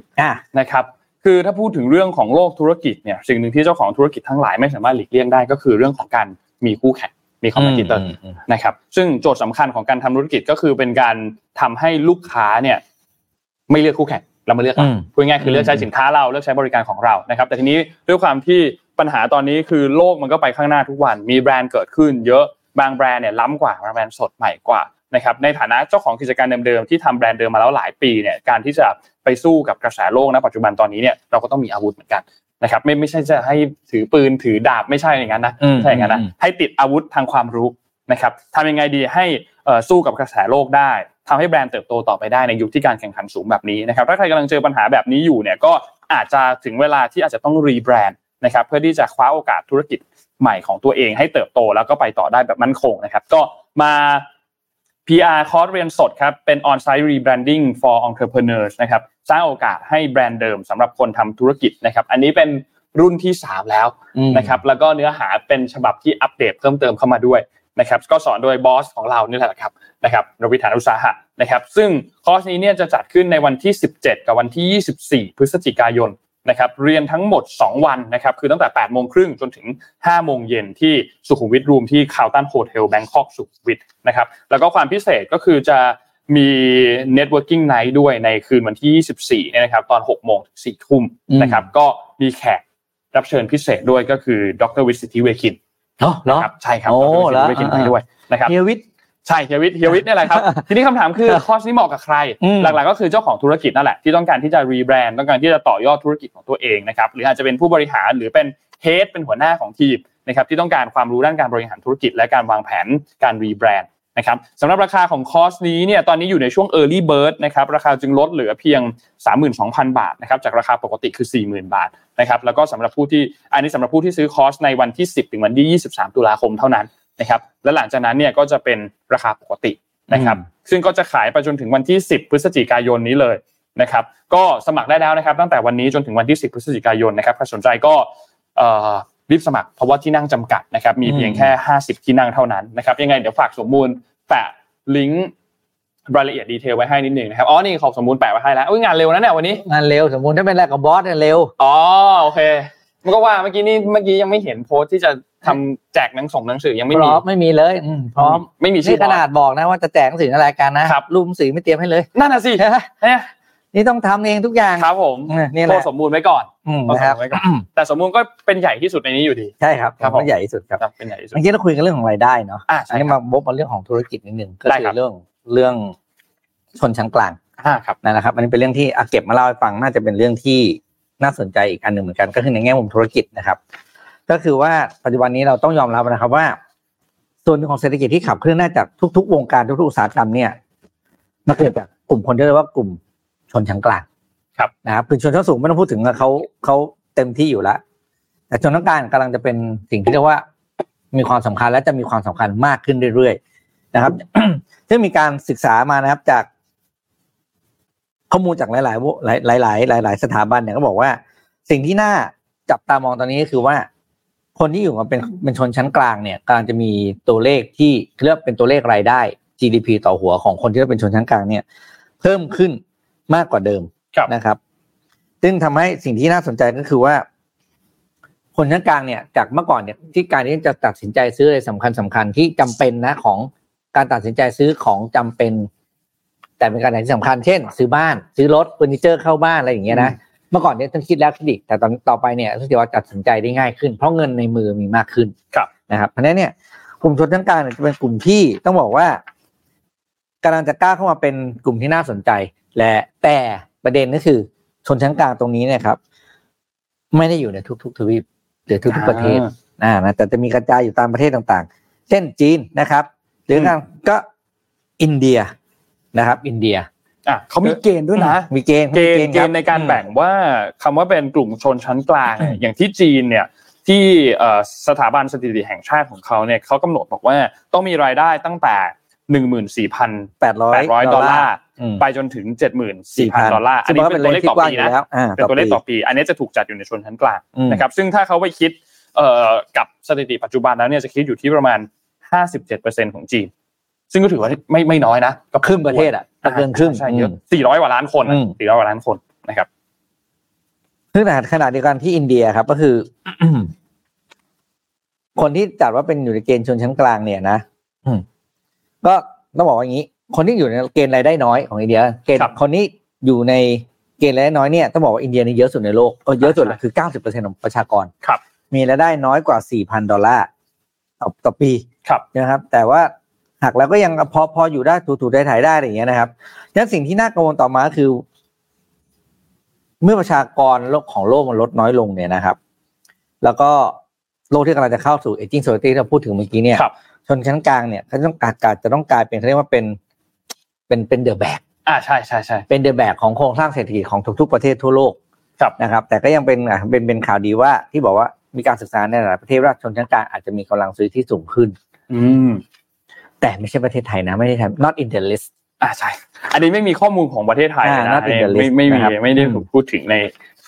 นะครับคือถ้าพูดถึงเรื่องของโลกธุรกิจเนี่ยสิ่งหนึ่งที่เจ้าของธุรกิจทั้งหลายไม่สามารถหลีกเลี่ยงได้ก็คือเรื่องของการมีคู่แข่งมี competitor นะครับซึ่งโจทย์สำคัญของการทำธุรกิจก็คือเป็นการทำให้ลูกค้าเนี่ยไม่เลือกคู่แข่ง เรามาเลือกพูดง่ายคือเลือกใช้สินค้าเราเลือกใช้บริการของเรานะครับ แต่ทีนี้ด้วยความที่ปัญหาตอนนี้คือโลกมันก็ไปข้างหน้าทุกวัน มีแบรนด์เกิดขึ้น เยอะบางแบรนด์เนี่ยล้ำกว่าแบรนด์สดใหม่กว่านะครับในฐานะเจ้าของกิจการเดิมๆที่ทำแบรนด์เดิมมาแล้วหลายปีเนี่ยการที่จะไปสู้กับกระแสโลกนะปัจจุบันตอนนี้เนี่ยเราก็ต้องมีอาวุธเหมือนกันนะครับไม่ไม่ใช่จะให้ถือปืนถือดาบไม่ใช่อย่างนั้นนะใช่อย่างนั้นนะให้ติดอาวุธทางความรู้นะครับทำยังไงดีให้สู้กับกระแสโลกได้ ทำให้แบรนด์เติบโตต่อไปได้ในยุคที่การแข่งขันสูงแบบนี้นะครับถ้าใครกำลังเจอปัญหาแบบนี้อยู่เนี่ยก็อาจจะถึงเวลาที่อาจจะต้องรีแบรนด์นะครับเพื่อที่จะคว้าโอกาสธุรกิจใหม่ของตัวเองให้เติบโตแล้วก็ไปต่อได้แบบมั่นคงนะครับ ก็มา PR คอร์สเรียนสดครับเป็น on-site rebranding for entrepreneurs นะครับสร้างโอกาสให้แบรนด์เดิมสำหรับคนทำธุรกิจนะครับอันนี้เป็นรุ่นที่ 3 แล้วนะครับแล้วก็เนื้อหาเป็นฉบับที่อัปเดตเพิ่มเติมเข้ามาด้วย นะครับก็สอนโดยบอสของเรานี่แหละครับนะครับรวิธานอุตสาหะนะครับ ซึ่งคอร์สนี้เนี่ยจะจัดขึ้นในวันที่ 17 กับวันที่ 24 พฤศจิกายนนะครับเรียนทั้งหมด 2 วันนะครับคือตั้งแต่ 8 โมงครึ่งจนถึง 5 โมงเย็นที่สุขุมวิท room ที่ Carlton Hotel Bangkok Sukhumvit นะครับแล้วก็ความพิเศษก็คือจะมี networking night ด้วยในคืนวันที่ 24เนี่ยนะครับตอน 6 โมงถึง4ทุ่มนะครับก็มีแขกรับเชิญพิเศษด้วยก็คือดรวิสิทธิเวคิน เนาะใช่ครับดรวิสิทธิเวคินไปด้วยนะครับเฮียวิทใช่เฮียวิทเฮียวิทนี่แหละครับ ทีนี้คำถามคือคอร์สนี้เหมาะกับใคร หลักๆก็คือเจ้าของธุรกิจนั่นแหละที่ต้องการที่จะ rebrand ต้องการที่จะต่อยอดธุรกิจของตัวเองนะครับหรืออาจจะเป็นผู้บริหารหรือเป็นเฮดเป็นหัวหน้าของทีมนะครับที่ต้องการความรู้ด้านการบริหารธุรกิจและการวางแผนการรีแบรนด์ นะครับสำหรับราคาของคอร์สนี้เนี่ยตอนนี้อยู่ในช่วง Early Bird นะครับราคาจึงลดเหลือเพียง 32,000 บาทนะครับจากราคาปกติคือ 40,000 บาทนะครับแล้วก็สำหรับผู้ที่อันนี้สำหรับผู้ที่ซื้อคอร์สในวันที่ 10 ถึงวันที่ 23 ตุลาคมเท่านั้นนะครับและหลังจากนั้นเนี่ยก็จะเป็นราคาปกตินะครับซึ่งก็จะขายไปจนถึงวันที่ 10 พฤศจิกายนนี้เลยนะครับก็สมัครได้แล้วนะครับตั้งแต่วันนี้จนถึงวันที่ 10 พฤศจิกายนนะครับใครสนใจก็ รีบสมัครเพราะว่าที่นั่งจำกัดนะครับมีเพียงแค่ 50 ที่นั่งเท่านั้นนะครับยังไงเดี๋ยวฝากสมมูลแปะลิงก์รายละเอียดดีเทลไว้ให้นิดหนึ่งนะครับอ๋อนี่ขอสมมูลแปะไว้ให้แล้วงานเร็วนะเนี่ยวันนี้งานเร็วสมมูลถ้าเป็นแรกกับบอสเนี่ยเร็วอ๋อโอเคมันก็ว่าเมื่อกี้นี่เมื่อกี้ยังไม่เห็นโพสที่จะทำแจกหนังส่งหนังสือยังไม่มีไม่มีเลยพร้อมไม่มีชื่อขนาดบอกนะว่าจะแจกหนังสือในรายการนะครับรูปหนังสือไม่เตรียมให้เลยนั่นน่ะสิ นี่ต้องทำเองทุกอย่างครับผมนี่แหละสมบูรณ์ไว้ก่อนนะครับแต่สมบูรณ์ก็เป็นใหญ่ที่สุดในนี้อยู่ดีใช่ครับครับใหญ่ที่สุดครับเป็นใหญ่ที่สุดเมื่อกี้เราคุยกันเรื่องของรายได้เนาะอันนี้มาบกมาเรื่องของธุรกิจนิดนึงก็คือเรื่องเรื่องชนชั้นกลางครับนั่นแหละครับอันนี้เป็นเรื่องที่เก็บมาเล่าให้ฟังน่าจะเป็นเรื่องที่น่าสนใจอีกอันหนึ่งเหมือนกัน ก็คือในแง่มุมธุรกิจนะครับ ก็คือว่าปัจจุบันนี้เราต้องยอมรับนะครับว่า ส่วนของเศรษฐกิจที่ขับเคลื่อนน่าจากทุก ๆ วงการทุกๆอุตสาหกรรมเนี่ยมาเกิดจากกลุ่มคนที่เรียกว่ากลุ่ม ชนชั้นกลางครับนะครับคือชนชั้นสูงไม่ต้องพูดถึงเขาเขาเต็มที่อยู่แล้ว แต่ชนชั้นกลางกำลังจะเป็นสิ่งที่เรียกว่ามีความสำคัญและจะมีความสำคัญมากขึ้นเรื่อยๆนะครับซึ่งมีการศึกษามานะครับจากข้อมูลจากหลายๆหลายหลายหลายหลายสถาบันเนี่ยก็บอกว่า สิ่งที่น่าจับตามองตอนนี้ก็คือว่า คนที่อยู่มาเป็นเป็นชนชั้นกลางเนี่ยกำลังจะมีตัวเลขที่เรียกเป็นตัวเลขรายได้ GDP ต่อหัวของคนที่เป็นชนชั้นกลางเนี่ย เพิ่มขึ้น มากกว่าเดิมนะครับ ซึ่งทำให้สิ่งที่น่าสนใจก็คือว่า คนชั้นกลางเนี่ย จากเมื่อก่อนเนี่ยที่การที่จะตัดสินใจซื้ออะไรสำคัญสำคัญที่จำเป็นนะของการตัดสินใจซื้อของจำเป็น แต่เป็นการตัดสินใจสำคัญเช่น ซื้อบ้านซื้อรถเฟอร์นิเจอร์เข้าบ้านอะไรอย่างเงี้ยนะเมื่อก่อนเนี่ยต้องคิดแล้วคิดอีกแต่ตอนต่อไปเนี่ยต้องว่าตัดสินใจได้ง่ายขึ้น เพราะเงินในมือมีมากขึ้นครับนะครับเพราะนั้นเนี่ยกลุ่มชนชั้นกลางจะเป็นกลุ่มที่ต้องบอกว่า กำลังจะกล้าเข้ามาเป็นกลุ่มที่น่าสนใจ และแต่ประเด็นก็คือชนชั้นกลางตรงนี้เนี่ยครับ ไม่ได้อยู่ในทุกๆทวีปหรือทุกๆประเทศอ่านะแต่จะมีกระจายอยู่ตามประเทศต่างๆ เช่นจีนนะครับ หรือการก็อินเดียนะครับ อินเดียอะเขามีเกณฑ์ด้วยนะ มีเกณฑ์เกณฑ์เกณฑ์ในการแบ่งว่าคำว่าเป็นกลุ่มชนชั้นกลางอย่างที่จีนเนี่ยที่สถาบันสถิติแห่งชาติของเขาเนี่ยเขากำหนดบอกว่าต้องมีรายได้ตั้งแต่ หนึ่งหมื่นสี่พันแปดร้อยดอลลาร์ไปจนถึงเจ็ดหมื่นสี่พันดอลลาร์อันนี้เป็นตัวเลขต่อปีนะเป็นตัวเลขต่อปี อันนี้จะถูกจัดอยู่ในชนชั้นกลางนะครับซึ่งถ้าเขาไปคิดกับสถิติปัจจุบันแล้วเนี่ยจะคิดอยู่ที่ประมาณห้าสิบเจ็ดเปอร์เซ็นของจีน ซึ่งก็ถือว่าไม่ไม่น้อยนะก็ครึ่งประเทศอะเกินครึ่งใช่เยอะสี่ร้อยกว่าล้านคนสี่ร้อยกว่าล้านคนนะครับซึ่งขนาดเดียวกันที่อินเดียครับก็คือ คนที่จัดว่าเป็นอยู่ในเกณฑ์ชนชั้นกลางเนี่ยนะ ก็ต้องบอกว่าอย่างนี้ คนที่อยู่ในเกณฑ์รายได้น้อยของอินเดีย เกณฑ์คนนี้อยู่ในเกณฑ์รายได้น้อยเนี่ยต้องบอกว่าอินเดียนี่เยอะสุดในโลกก็เยอะสุดคือเก้าสิบเปอร์เซ็นต์ของประชากรครับ มีรายได้น้อยกว่าสี่พันดอลลาร์ต่อต่อปีครับนะครับ แต่ว่าหักแล้วก็ยังพอพออยู่ได้ถูๆได้ถ่ายได้อย่างเงี้ยนะครับดังนั้นสิ่งที่น่ากังวลต่อมาคือ เมื่อประชากรโลกของโลกมันลดน้อยลงเนี่ยนะครับ แล้วก็โลกที่กำลังจะเข้าสู่ aging society ที่เราพูดถึงเมื่อกี้เนี่ย ชนชั้นกลางเนี่ยเขาต้องการการจะต้องกลายเป็นเขาเรียกว่าเป็นเป็นเป็นเดอะแบกอ่าใช่ใช่ใช่เป็นเดอะแบกของโครงสร้างเศรษฐกิจของทุกๆประเทศทั่วโลกครับนะครับ แต่ก็ยังเป็นอ่าเป็นเป็นข่าวดีว่าที่บอกว่ามีการศึกษาในหลายประเทศว่าชนชั้นกลางอาจจะมีกำลังซื้อที่สูงขึ้น อืมแต่ไม่ใช่ประเทศไทยนะไม่ได้ทำ not in the list อ่าใช่ อันนี้ไม่มีข้อมูลของประเทศไทยนะไม่ไม่มีไม่ได้ถูกพูดถึงใน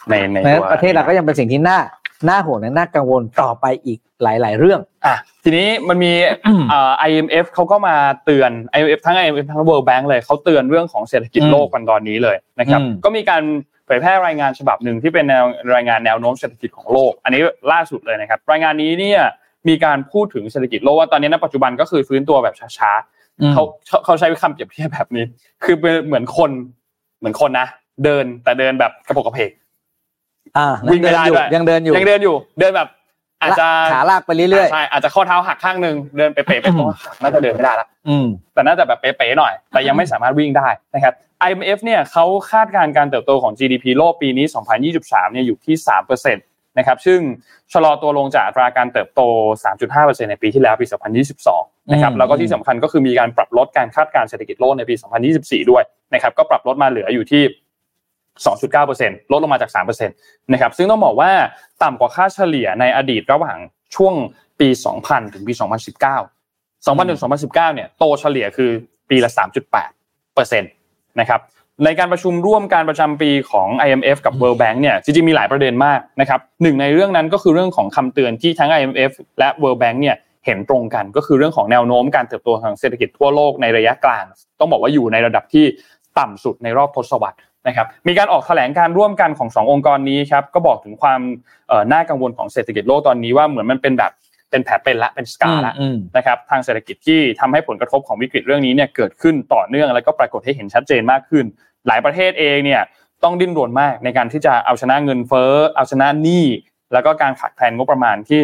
ในในประเทศเราก็ยังเป็นสิ่งที่น่า น่าห่วงและน่ากังวลต่อไปอีกหลาย ๆ เรื่องอะทีนี้มันมีอ่า IMF เขาก็มาเตือน IMF ทั้ง IMF ทั้ง World Bank เลยเขาเตือนเรื่องของเศรษฐกิจโลกกันตอนนี้เลยนะครับก็มีการเผยแพร่รายงานฉบับหนึ่งที่เป็นแนวรายงานแนวโน้มเศรษฐกิจของโลก อันนี้ล่าสุดเลยนะครับ รายงานนี้เนี่ยมีการพูดถึงเศรษฐกิจโลกว่าตอนนี้ณปัจจุบันก็คือฟื้นตัวแบบช้าๆเขาเขาใช้คำเปรียบเทียบแบบนี้ คือเป็นเหมือนคนเหมือนคนนะเดินแต่เดินแบบกระโปกกระเพก วิ่งไม่ได้ด้วยยังเดินอยู่ยังเดินอยู่ เดินแบบ อาจจะขาลากไปเรื่อยๆใช่อาจจะข้อเท้าหักข้างหนึ่งเดินเป๋ๆไปตรงน่าจะเดินไม่ได้ละแต่น่าจะแบบเป๋ๆหน่อย แต่ยังไม่สามารถวิ่งได้นะครับ IMF เนี่ยเขาคาดการณ์การเติบโตของ GDP โลกปีนี้ 2023 เนี่ยอยู่ที่3%นะครับซึ่งชะลอตัวลงจากอัตราการเติบโต 3.5%ในปีที่แล้วปี 2022 นะครับแล้วก็ที่สำคัญก็คือมีการปรับลดการคาดการณ์เศรษฐกิจโลกในปี 2024 ด้วยนะครับก็ปรับลดมาเหลืออยู่ที่ 2.9%ลดลงมาจาก3%นะครับซึ่งต้องบอกว่าต่ำกว่าค่าเฉลี่ยในอดีตระหว่างช่วงปี 2000 ถึงปี 2019 2000ถึง2019 เนี่ยโตเฉลี่ยคือปีละ 3.8เปอร์เซ็นต์นะครับในการประชุมร่วมการประจำปีของ IMF กับ World Bank เนี่ยจริงๆมีหลายประเด็นมากนะครับหนึ่งในเรื่องนั้นก็คือเรื่องของคำเตือนที่ทั้ง IMF และ World Bank เนี่ยเห็นตรงกันก็คือเรื่องของแนวโน้มการเติบโตทางเศรษฐกิจทั่วโลกในระยะกลาง ต้องบอกว่าอยู่ในระดับที่ต่ำสุดในรอบทศวรรษ นะครับมีการออกแถลงการร่วมกันของสององค์กรนี้ครับก็บอกถึงความน่ากังวลของเศรษฐกิจโลกตอนนี้ว่าเหมือนมันเป็นแบบเป็นแผลเป็นละเป็นสกาละนะครับทางเศรษฐกิจที่ทำให้ผลกระทบของวิกฤตเรื่องนี้เนี่ยเกิดขึ้นต่อเนื่องแล้วก็ปรากฏให้เห็นชัดเจนมากขึ้น หลายประเทศเองเนี่ยต้องดิ้นรนมากในการที่จะเอาชนะเงินเฟ้อเอาชนะหนี้แล้วก็การขาดแคลนงบประมาณที่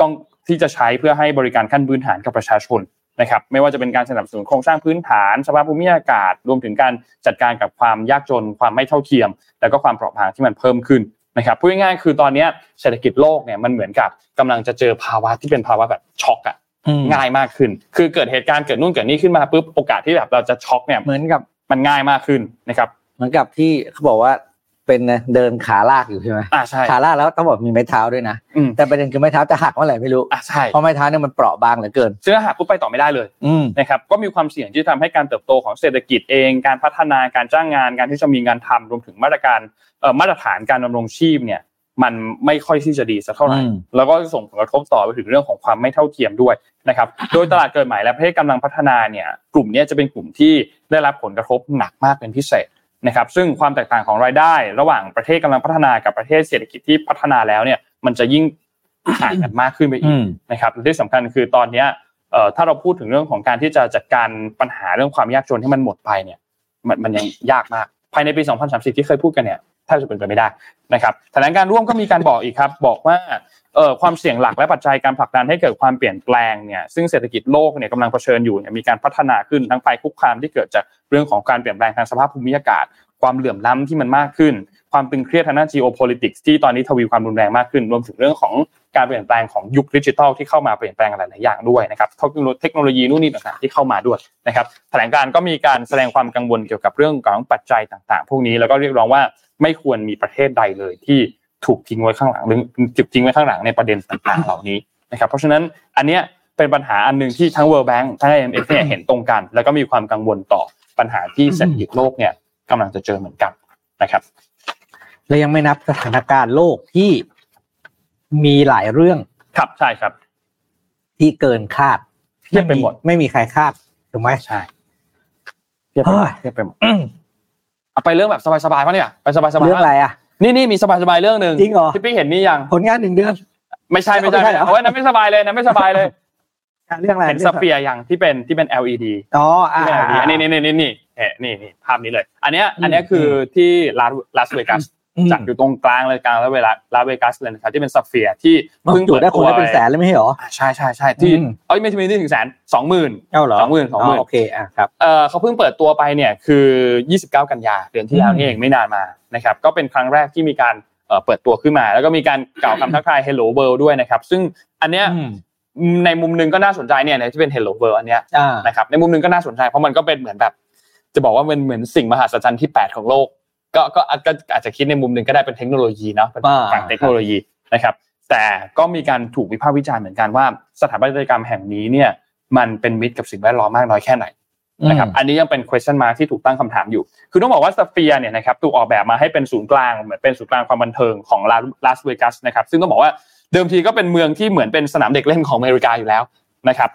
ต้องที่จะใช้เพื่อให้บริการขั้นพื้นฐานกับประชาชน นะครับไม่ว่าจะเป็นการสนับสนุนโครงสร้างพื้นฐาน สภาพภูมิอากาศ รวมถึงการจัดการกับความยากจน ความไม่เท่าเทียม แล้วก็ความเปราะบางที่มันเพิ่มขึ้นนะครับพูดง่ายๆคือตอนนี้เศรษฐกิจโลกเนี่ยมันเหมือนกับกำลังจะเจอภาวะที่เป็นภาวะแบบช็อกอะง่ายมากขึ้น คือเกิดเหตุการณ์เกิดนู่นเกิดนี่ขึ้นมาปุ๊บโอกาสที่แบบเราจะช็อกเนี่ยเหมือนกับมันง่ายมากขึ้นนะครับ เหมือนกับที่เขาบอกว่า เป็นเดินขาลากอยู่ใช่ไหมอ่าใช่ขาลากแล้วต้องบอกมีไม้เท้าด้วยนะแต่ประเด็นคือไม้เท้าจะหักเมื่อไหร่ไม่รู้อ่าใช่เพราะไม้เท้าเนี่ยมันเปราะบางเหลือเกินซึ่งหักปุ๊บไปต่อไม่ได้เลยนะครับก็มีความเสี่ยงที่ทำให้การเติบโตของเศรษฐกิจเอง การพัฒนาการจ้างงานการที่จะมีงานทำรวมถึงมาตรการมาตรฐานการดำรงชีพเนี่ยมันไม่ค่อยที่จะดีสักเท่าไหร่ แล้วก็ส่งผลกระทบต่อไปถึงเรื่องของความไม่เท่าเทียมด้วยนะครับ โดยตลาดเกิดใหม่และประเทศกำลังพัฒนาเนี่ย กลุ่มนี้จะเป็นกลุ่มที่ได้รับผลกระทบหนักมากเป็นพิเศษ นะครับซึ่งความแตกต่างของรายได้ ระหว่างประเทศกำลังพัฒนากับประเทศเศรษฐกิจที่พัฒนาแล้วเนี่ยมันจะยิ่งห่างกันมากขึ้นไปอีกนะครับที่สำคัญคือตอนนี้ถ้าเราพูดถึงเรื่องของการที่จะจัดการปัญหาเรื่องความยากจนที่มันหมดไปเนี่ยมันมันยังยากมาก ภายในปี 2030 ที่เคยพูดกันเนี่ย แทบจะเป็นไปไม่ได้นะครับแถลงการร่วมก็มีการบอกอีกครับ บอกว่าเอ่อความเสี่ยงหลักและปัจจัยการผลักดันให้เกิดความเปลี่ยนแปลงเนี่ยซึ่งเศรษฐกิจโลกเนี่ยกำลังเผชิญอยู่เนี่ยมีการพัฒนาขึ้นทั้งภัยคุกคามที่เกิดจากเรื่องของการเปลี่ยนแปลงทางสภาพภูมิอากาศ ความเหลื่อมล้ำที่มันมากขึ้น ความตึงเครียดทางด้าน geopolitics ที่ตอนนี้ทวีความรุนแรงมากขึ้น รวมถึงเรื่องของการเปลี่ยนแปลงของยุคดิจิทัลที่เข้ามาเปลี่ยนแปลงหลาย ๆ อย่างด้วยนะครับเทคโนโลยีนู่นนี่ต่าง ๆ ที่เข้ามาด้วยนะครับแถลงการก็มีการแสดงความกังวลเกี่ยวกับเรื่องของปัจจัยต่าง ๆ พวกนี้แล้วก็เรียกร้องว่าไม่ควรมีประเทศใดเลยที่ถูกทิ้งไว้ข้างหลังหรือจุดทิ้งไว้ข้างหลังในประเด็นต่าง ๆ เหล่านี้นะครับเพราะฉะนั้นอันเนี้ยเป็นปัญหาอันหนึ่งที่ทั้ง World Bank ทั้ง IMF เนี่ยเห็นตรงกัน แล้วก็มีความกังวลต่อปัญหาที่เศรษฐกิจโลกเนี่ย กำลังจะเจอเหมือนกันนะครับ และยังไม่นับสถานการณ์โลกที่มีหลายเรื่องครับใช่ครับ ที่เกินคาดเทียบไปหมดไม่มีใครคาดถูกไหมใช่เทียบไปเทียบไปหมดเอาไปเรื่องแบบสบายๆป่ะเนี่ยไปสบายๆเรื่องอะไรอะนี่นี่มีสบายๆเรื่องหนึ่งจริงเหรอที่พี่เห็นนี่ยังผลงานหนึ่งเดือนไม่ใช่ไม่ใช่เอาไว้นั้นไม่สบายเลยนะไม่สบายเลยเรื่องอะไรเห็น Sphere อย่างที่เป็นที่เป็น LED อ๋ออ่านี่นี่นี่นี่นี่ นี่นี่ภาพนี้เลย อันเนี้ยอันเนี้ยคือที่ลาลาสเวกัสจัดอยู่ตรงกลางเลยกลางแล้วเวลาลาสเวกัสเลยนะครับที่เป็น Sphere ที่เพิ่งเปิดตัวได้เป็นแสนเลยไม่ใช่หรอใช่ใช่ใช่ที่เอ้ยไม่ใช่ไม่ถึงแสนสองหมื่นเอ้าเหรอสองหมื่นสองหมื่นโอเคอะครับเออเขาเพิ่งเปิดตัวไปเนี่ยคือ 29 กันยาเดือนที่แล้วนี่เองไม่นานมานะครับก็เป็นครั้งแรกที่มีการเปิดตัวขึ้นมา แล้วก็มีการกล่าวคำทักทาย Hello World ด้วยนะครับ ซึ่งอันเนี้ยในมุมนึงก็น่าสนใจเนี่ยที่เป็น Hello World อันเนี้ยนะครับในมุมนึงก็น่าสนใจเพราะมันก็เป็นเหมือนแบบ จะบอกว่าเป็นเหมือนสิ่งมหัศจรรย์ที่ 8 ของโลก ก็ก็อาจจะคิดในมุมหนึ่งก็ได้เป็นเทคโนโลยีเนาะเป็นฝั่งเทคโนโลยีนะครับ แต่ก็มีการถูกวิพากษ์วิจารณ์เหมือนกันว่าสถาปัตยกรรมแห่งนี้เนี่ยมันเป็นมิตรกับสิ่งแวดล้อมมากน้อยแค่ไหนนะครับอันนี้ยังเป็น question mark ที่ถูกตั้งคำถามอยู่ คือต้องบอกว่าสเฟียเนี่ยนะครับถูกออกแบบมาให้เป็นศูนย์กลางเหมือนเป็นศูนย์กลางความบันเทิงของลาสเวกัสนะครับซึ่งต้องบอกว่าเดิมทีก็เป็นเมืองที่เหมือนเป็นสนามเด็กเล่นของอเมริกาอยู่แล้วนะครับ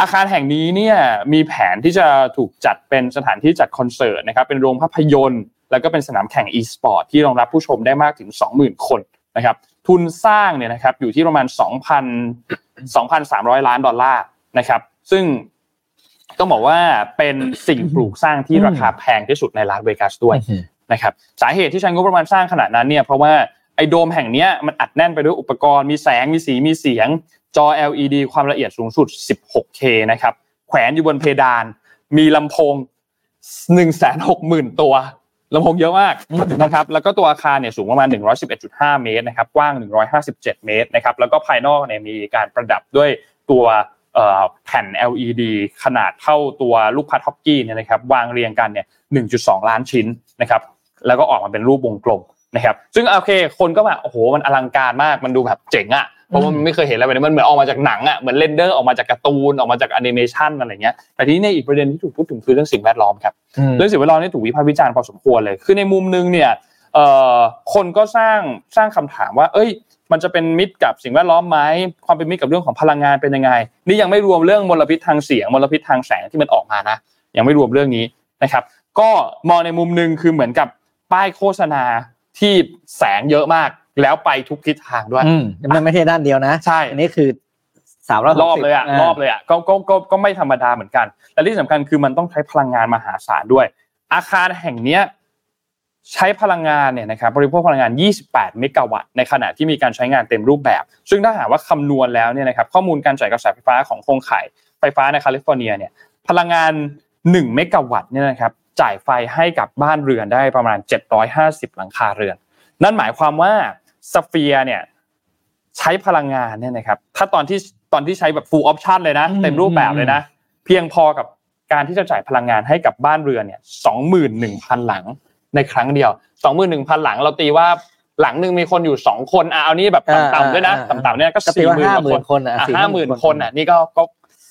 อาคารแห่งนี้เนี่ยมีแผนที่จะถูกจัดเป็นสถานที่จัดคอนเสิร์ตนะครับเป็นโรงภาพยนตร์ แล้วก็เป็นสนามแข่ง e-sport ที่รองรับผู้ชมได้มากถึง 20,000 คนนะครับทุนสร้างเนี่ยนะครับอยู่ที่ประมาณ 2,000 2,300 ล้านดอลลาร์นะครับซึ่งต้องบอกว่าเป็นสิ่งปลูกสร้างที่ราคาแพงที่สุดในลาสเวกัสด้วยนะครับสาเหตุที่ใช้งบประมาณสร้างขนาดนั้นเนี่ยเพราะว่าไอโดมแห่งนี้มันอัดแน่นไปด้วยอุปกรณ์มีแสงมีสีมีเสียง จอ LED ความละเอียดสูงสุด 16K นะครับ แขวนอยู่บนเพดาน มีลำโพง 160,000 ตัวลำโพงเยอะมากนะครับ แล้วก็ตัวอาคารเนี่ยสูงประมาณ 111.5 เมตรนะครับ กว้าง 157 เมตรนะครับ แล้วก็ภายนอกเนี่ยมีการประดับด้วยตัวแผ่น LED ขนาดเท่าตัวลูก puck ฮอกกี้เนี่ยนะครับ วางเรียงกันเนี่ย 1.2 ล้านชิ้นนะครับ แล้วก็ออกมาเป็นรูปวงกลมนะครับ ซึ่งโอเค คนก็แบบโอ้โห มันอลังการมาก มันดูแบบเจ๋งอะ เพราะว่ามันไม่เคยเห็นอะไรแบบนี้มันเหมือนออกมาจากหนังอะเหมือน render ออกมาจากการ์ตูนออกมาจากแอนิเมชันอะไรเงี้ยแต่ทีนี้ในอีกประเด็นที่ถูกพูดถึงคือเรื่องสิ่งแวดล้อมครับเรื่องสิ่งแวดล้อมนี่ถูกวิพากษ์วิจารณ์พอสมควรเลย คือในมุมนึงเนี่ยเอ่อคนก็สร้างสร้างคำถามว่า เอ้ย มันจะเป็นมิตรกับสิ่งแวดล้อมไหมความเป็นมิตรกับเรื่องของพลังงานเป็นยังไง นี่ยังไม่รวมเรื่องมลพิษทางเสียงมลพิษทางแสงที่มันออกมานะ ยังไม่รวมเรื่องนี้นะครับ ก็มองในมุมนึงคือเหมือนกับป้ายโฆษณาที่แสงเยอะมาก แล้วไปทุกทิศทางด้วยอืมมันไม่ใช่ด้านเดียวนะ ใช่ อันนี้คือสามรอบรอบเลยอะรอบเลยอะก็ก็ก็ก็ไม่ธรรมดาเหมือนกัน และที่สำคัญคือมันต้องใช้พลังงานมหาศาลด้วย อาคารแห่งเนี้ยใช้พลังงานเนี่ยนะครับบริโภคพลังงาน 28 เมกะวัตต์ในขณะที่มีการใช้งานเต็มรูปแบบ ซึ่งถ้าหากว่าคำนวณแล้วเนี่ยนะครับข้อมูลการจ่ายกระแสไฟฟ้าของโครงข่ายไฟฟ้าในแคลิฟอร์เนียเนี่ยพลังงาน 1 เมกะวัตต์เนี่ยนะครับจ่ายไฟให้กับบ้านเรือนได้ประมาณ 750 หลังคาเรือน นั่นหมายความว่า Sphere เนี่ยใช้พลังงานเนี่ยนะครับถ้าตอนที่ตอนที่ใช้แบบ full option เลยนะ เต็มรูปแบบเลยนะ เพียงพอกับการที่จะจ่ายพลังงานให้กับบ้านเรือนเนี่ยสองหมื่นหนึ่งพันหลังในครั้งเดียวสองหมื่นหนึ่งพันหลังเราตีว่าหลังหนึ่งมีคนอยู่สองคนอะเอานี่แบบต่ำๆด้วยนะต่ำๆเนี่ยก็ก็ตีสี่ว่าหมื่นห้ากหมื่ว่านคนคนอะอะห้าหมื่นคนอะนี่ก็ก็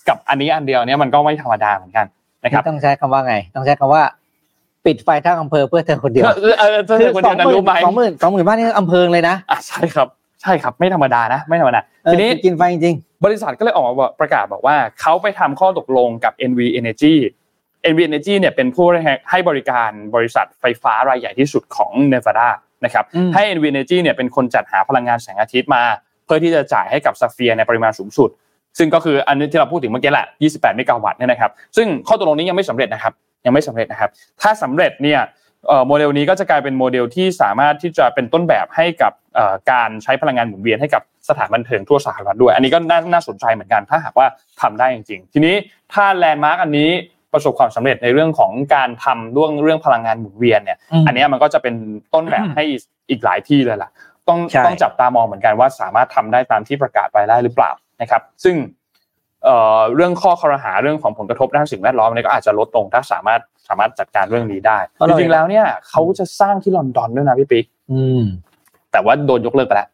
กับอันนี้อันเดียวเนี่ยมันก็ไม่ธรรมดาเหมือนกันนะครับต้องใช้คำว่าไง ต้องใช้คำว่า ปิดไฟทั้งอำเภอเพื่อเธอคนเดียวเออเออเธอคนเดียวนั้นรู้ไหมสองหมื่นสองหมื่นบ้านนี่อำเภอเลยนะอะใช่ครับใช่ครับไม่ธรรมดานะ ไม่ธรรมดาเออทีนี้กินไฟจริงบริษัทก็เลยออกมาบอกประกาศบอกว่าเขาไปทำข้อตกลงกับ NV Energy NV Energy เนี่ยเป็นผู้ให้บริการบริษัทไฟฟ้ารายใหญ่ที่สุดของเนวาดานะครับอืมให้ NV Energy เนี่ยเป็นคนจัดหาพลังงานแสงอาทิตย์มา เพื่อที่จะจ่ายให้กับ Sphere ในปริมาณสูงสุด ซึ่งก็คืออันนี้ที่เราพูดถึงเมื่อกี้แหละ 28 เมกะวัตต์เนี่ยนะครับ ซึ่งข้อตกลงนี้ยังไม่สำเร็จนะครับ ยังไม่สำเร็จนะครับ ถ้าสำเร็จเนี่ยเอ่อโมเดลนี้ก็จะกลายเป็นโมเดลที่สามารถที่จะเป็นต้นแบบให้กับเอ่อการใช้พลังงานหมุนเวียนให้กับสถานบันเทิงทั่วสหรัฐด้วย อันนี้ก็น่าน่าสนใจเหมือนกัน ถ้าหากว่าทำได้จริงๆ ทีนี้ถ้าแลนด์มาร์กอันนี้ประสบความสำเร็จในเรื่องของการทำเรื่องเรื่องพลังงานหมุนเวียนเนี่ยอืมอันเนี้ยมันก็จะเป็นต้นแบบให้อีกอีกหลายที่เลยล่ะ ต้องใช่ต้องจับตามองเหมือนกันว่าสามารถทำได้ตามที่ประกาศไปได้หรือเปล่านะครับ ซึ่ง เอ่อเรื่องข้อครหาเรื่องของผลกระทบด้านสิ่งแวดล้อมเนี่ยก็อาจจะลดลงถ้าสามารถสามารถจัดการเรื่องนี้ได้เพราะจเราริงๆแล้วเนี่ยเขาจะสร้างที่ลอนดอนด้วยนะพี่ปิ๊กๆอืมแต่ว่าโดนยกเลิกไปแล้ว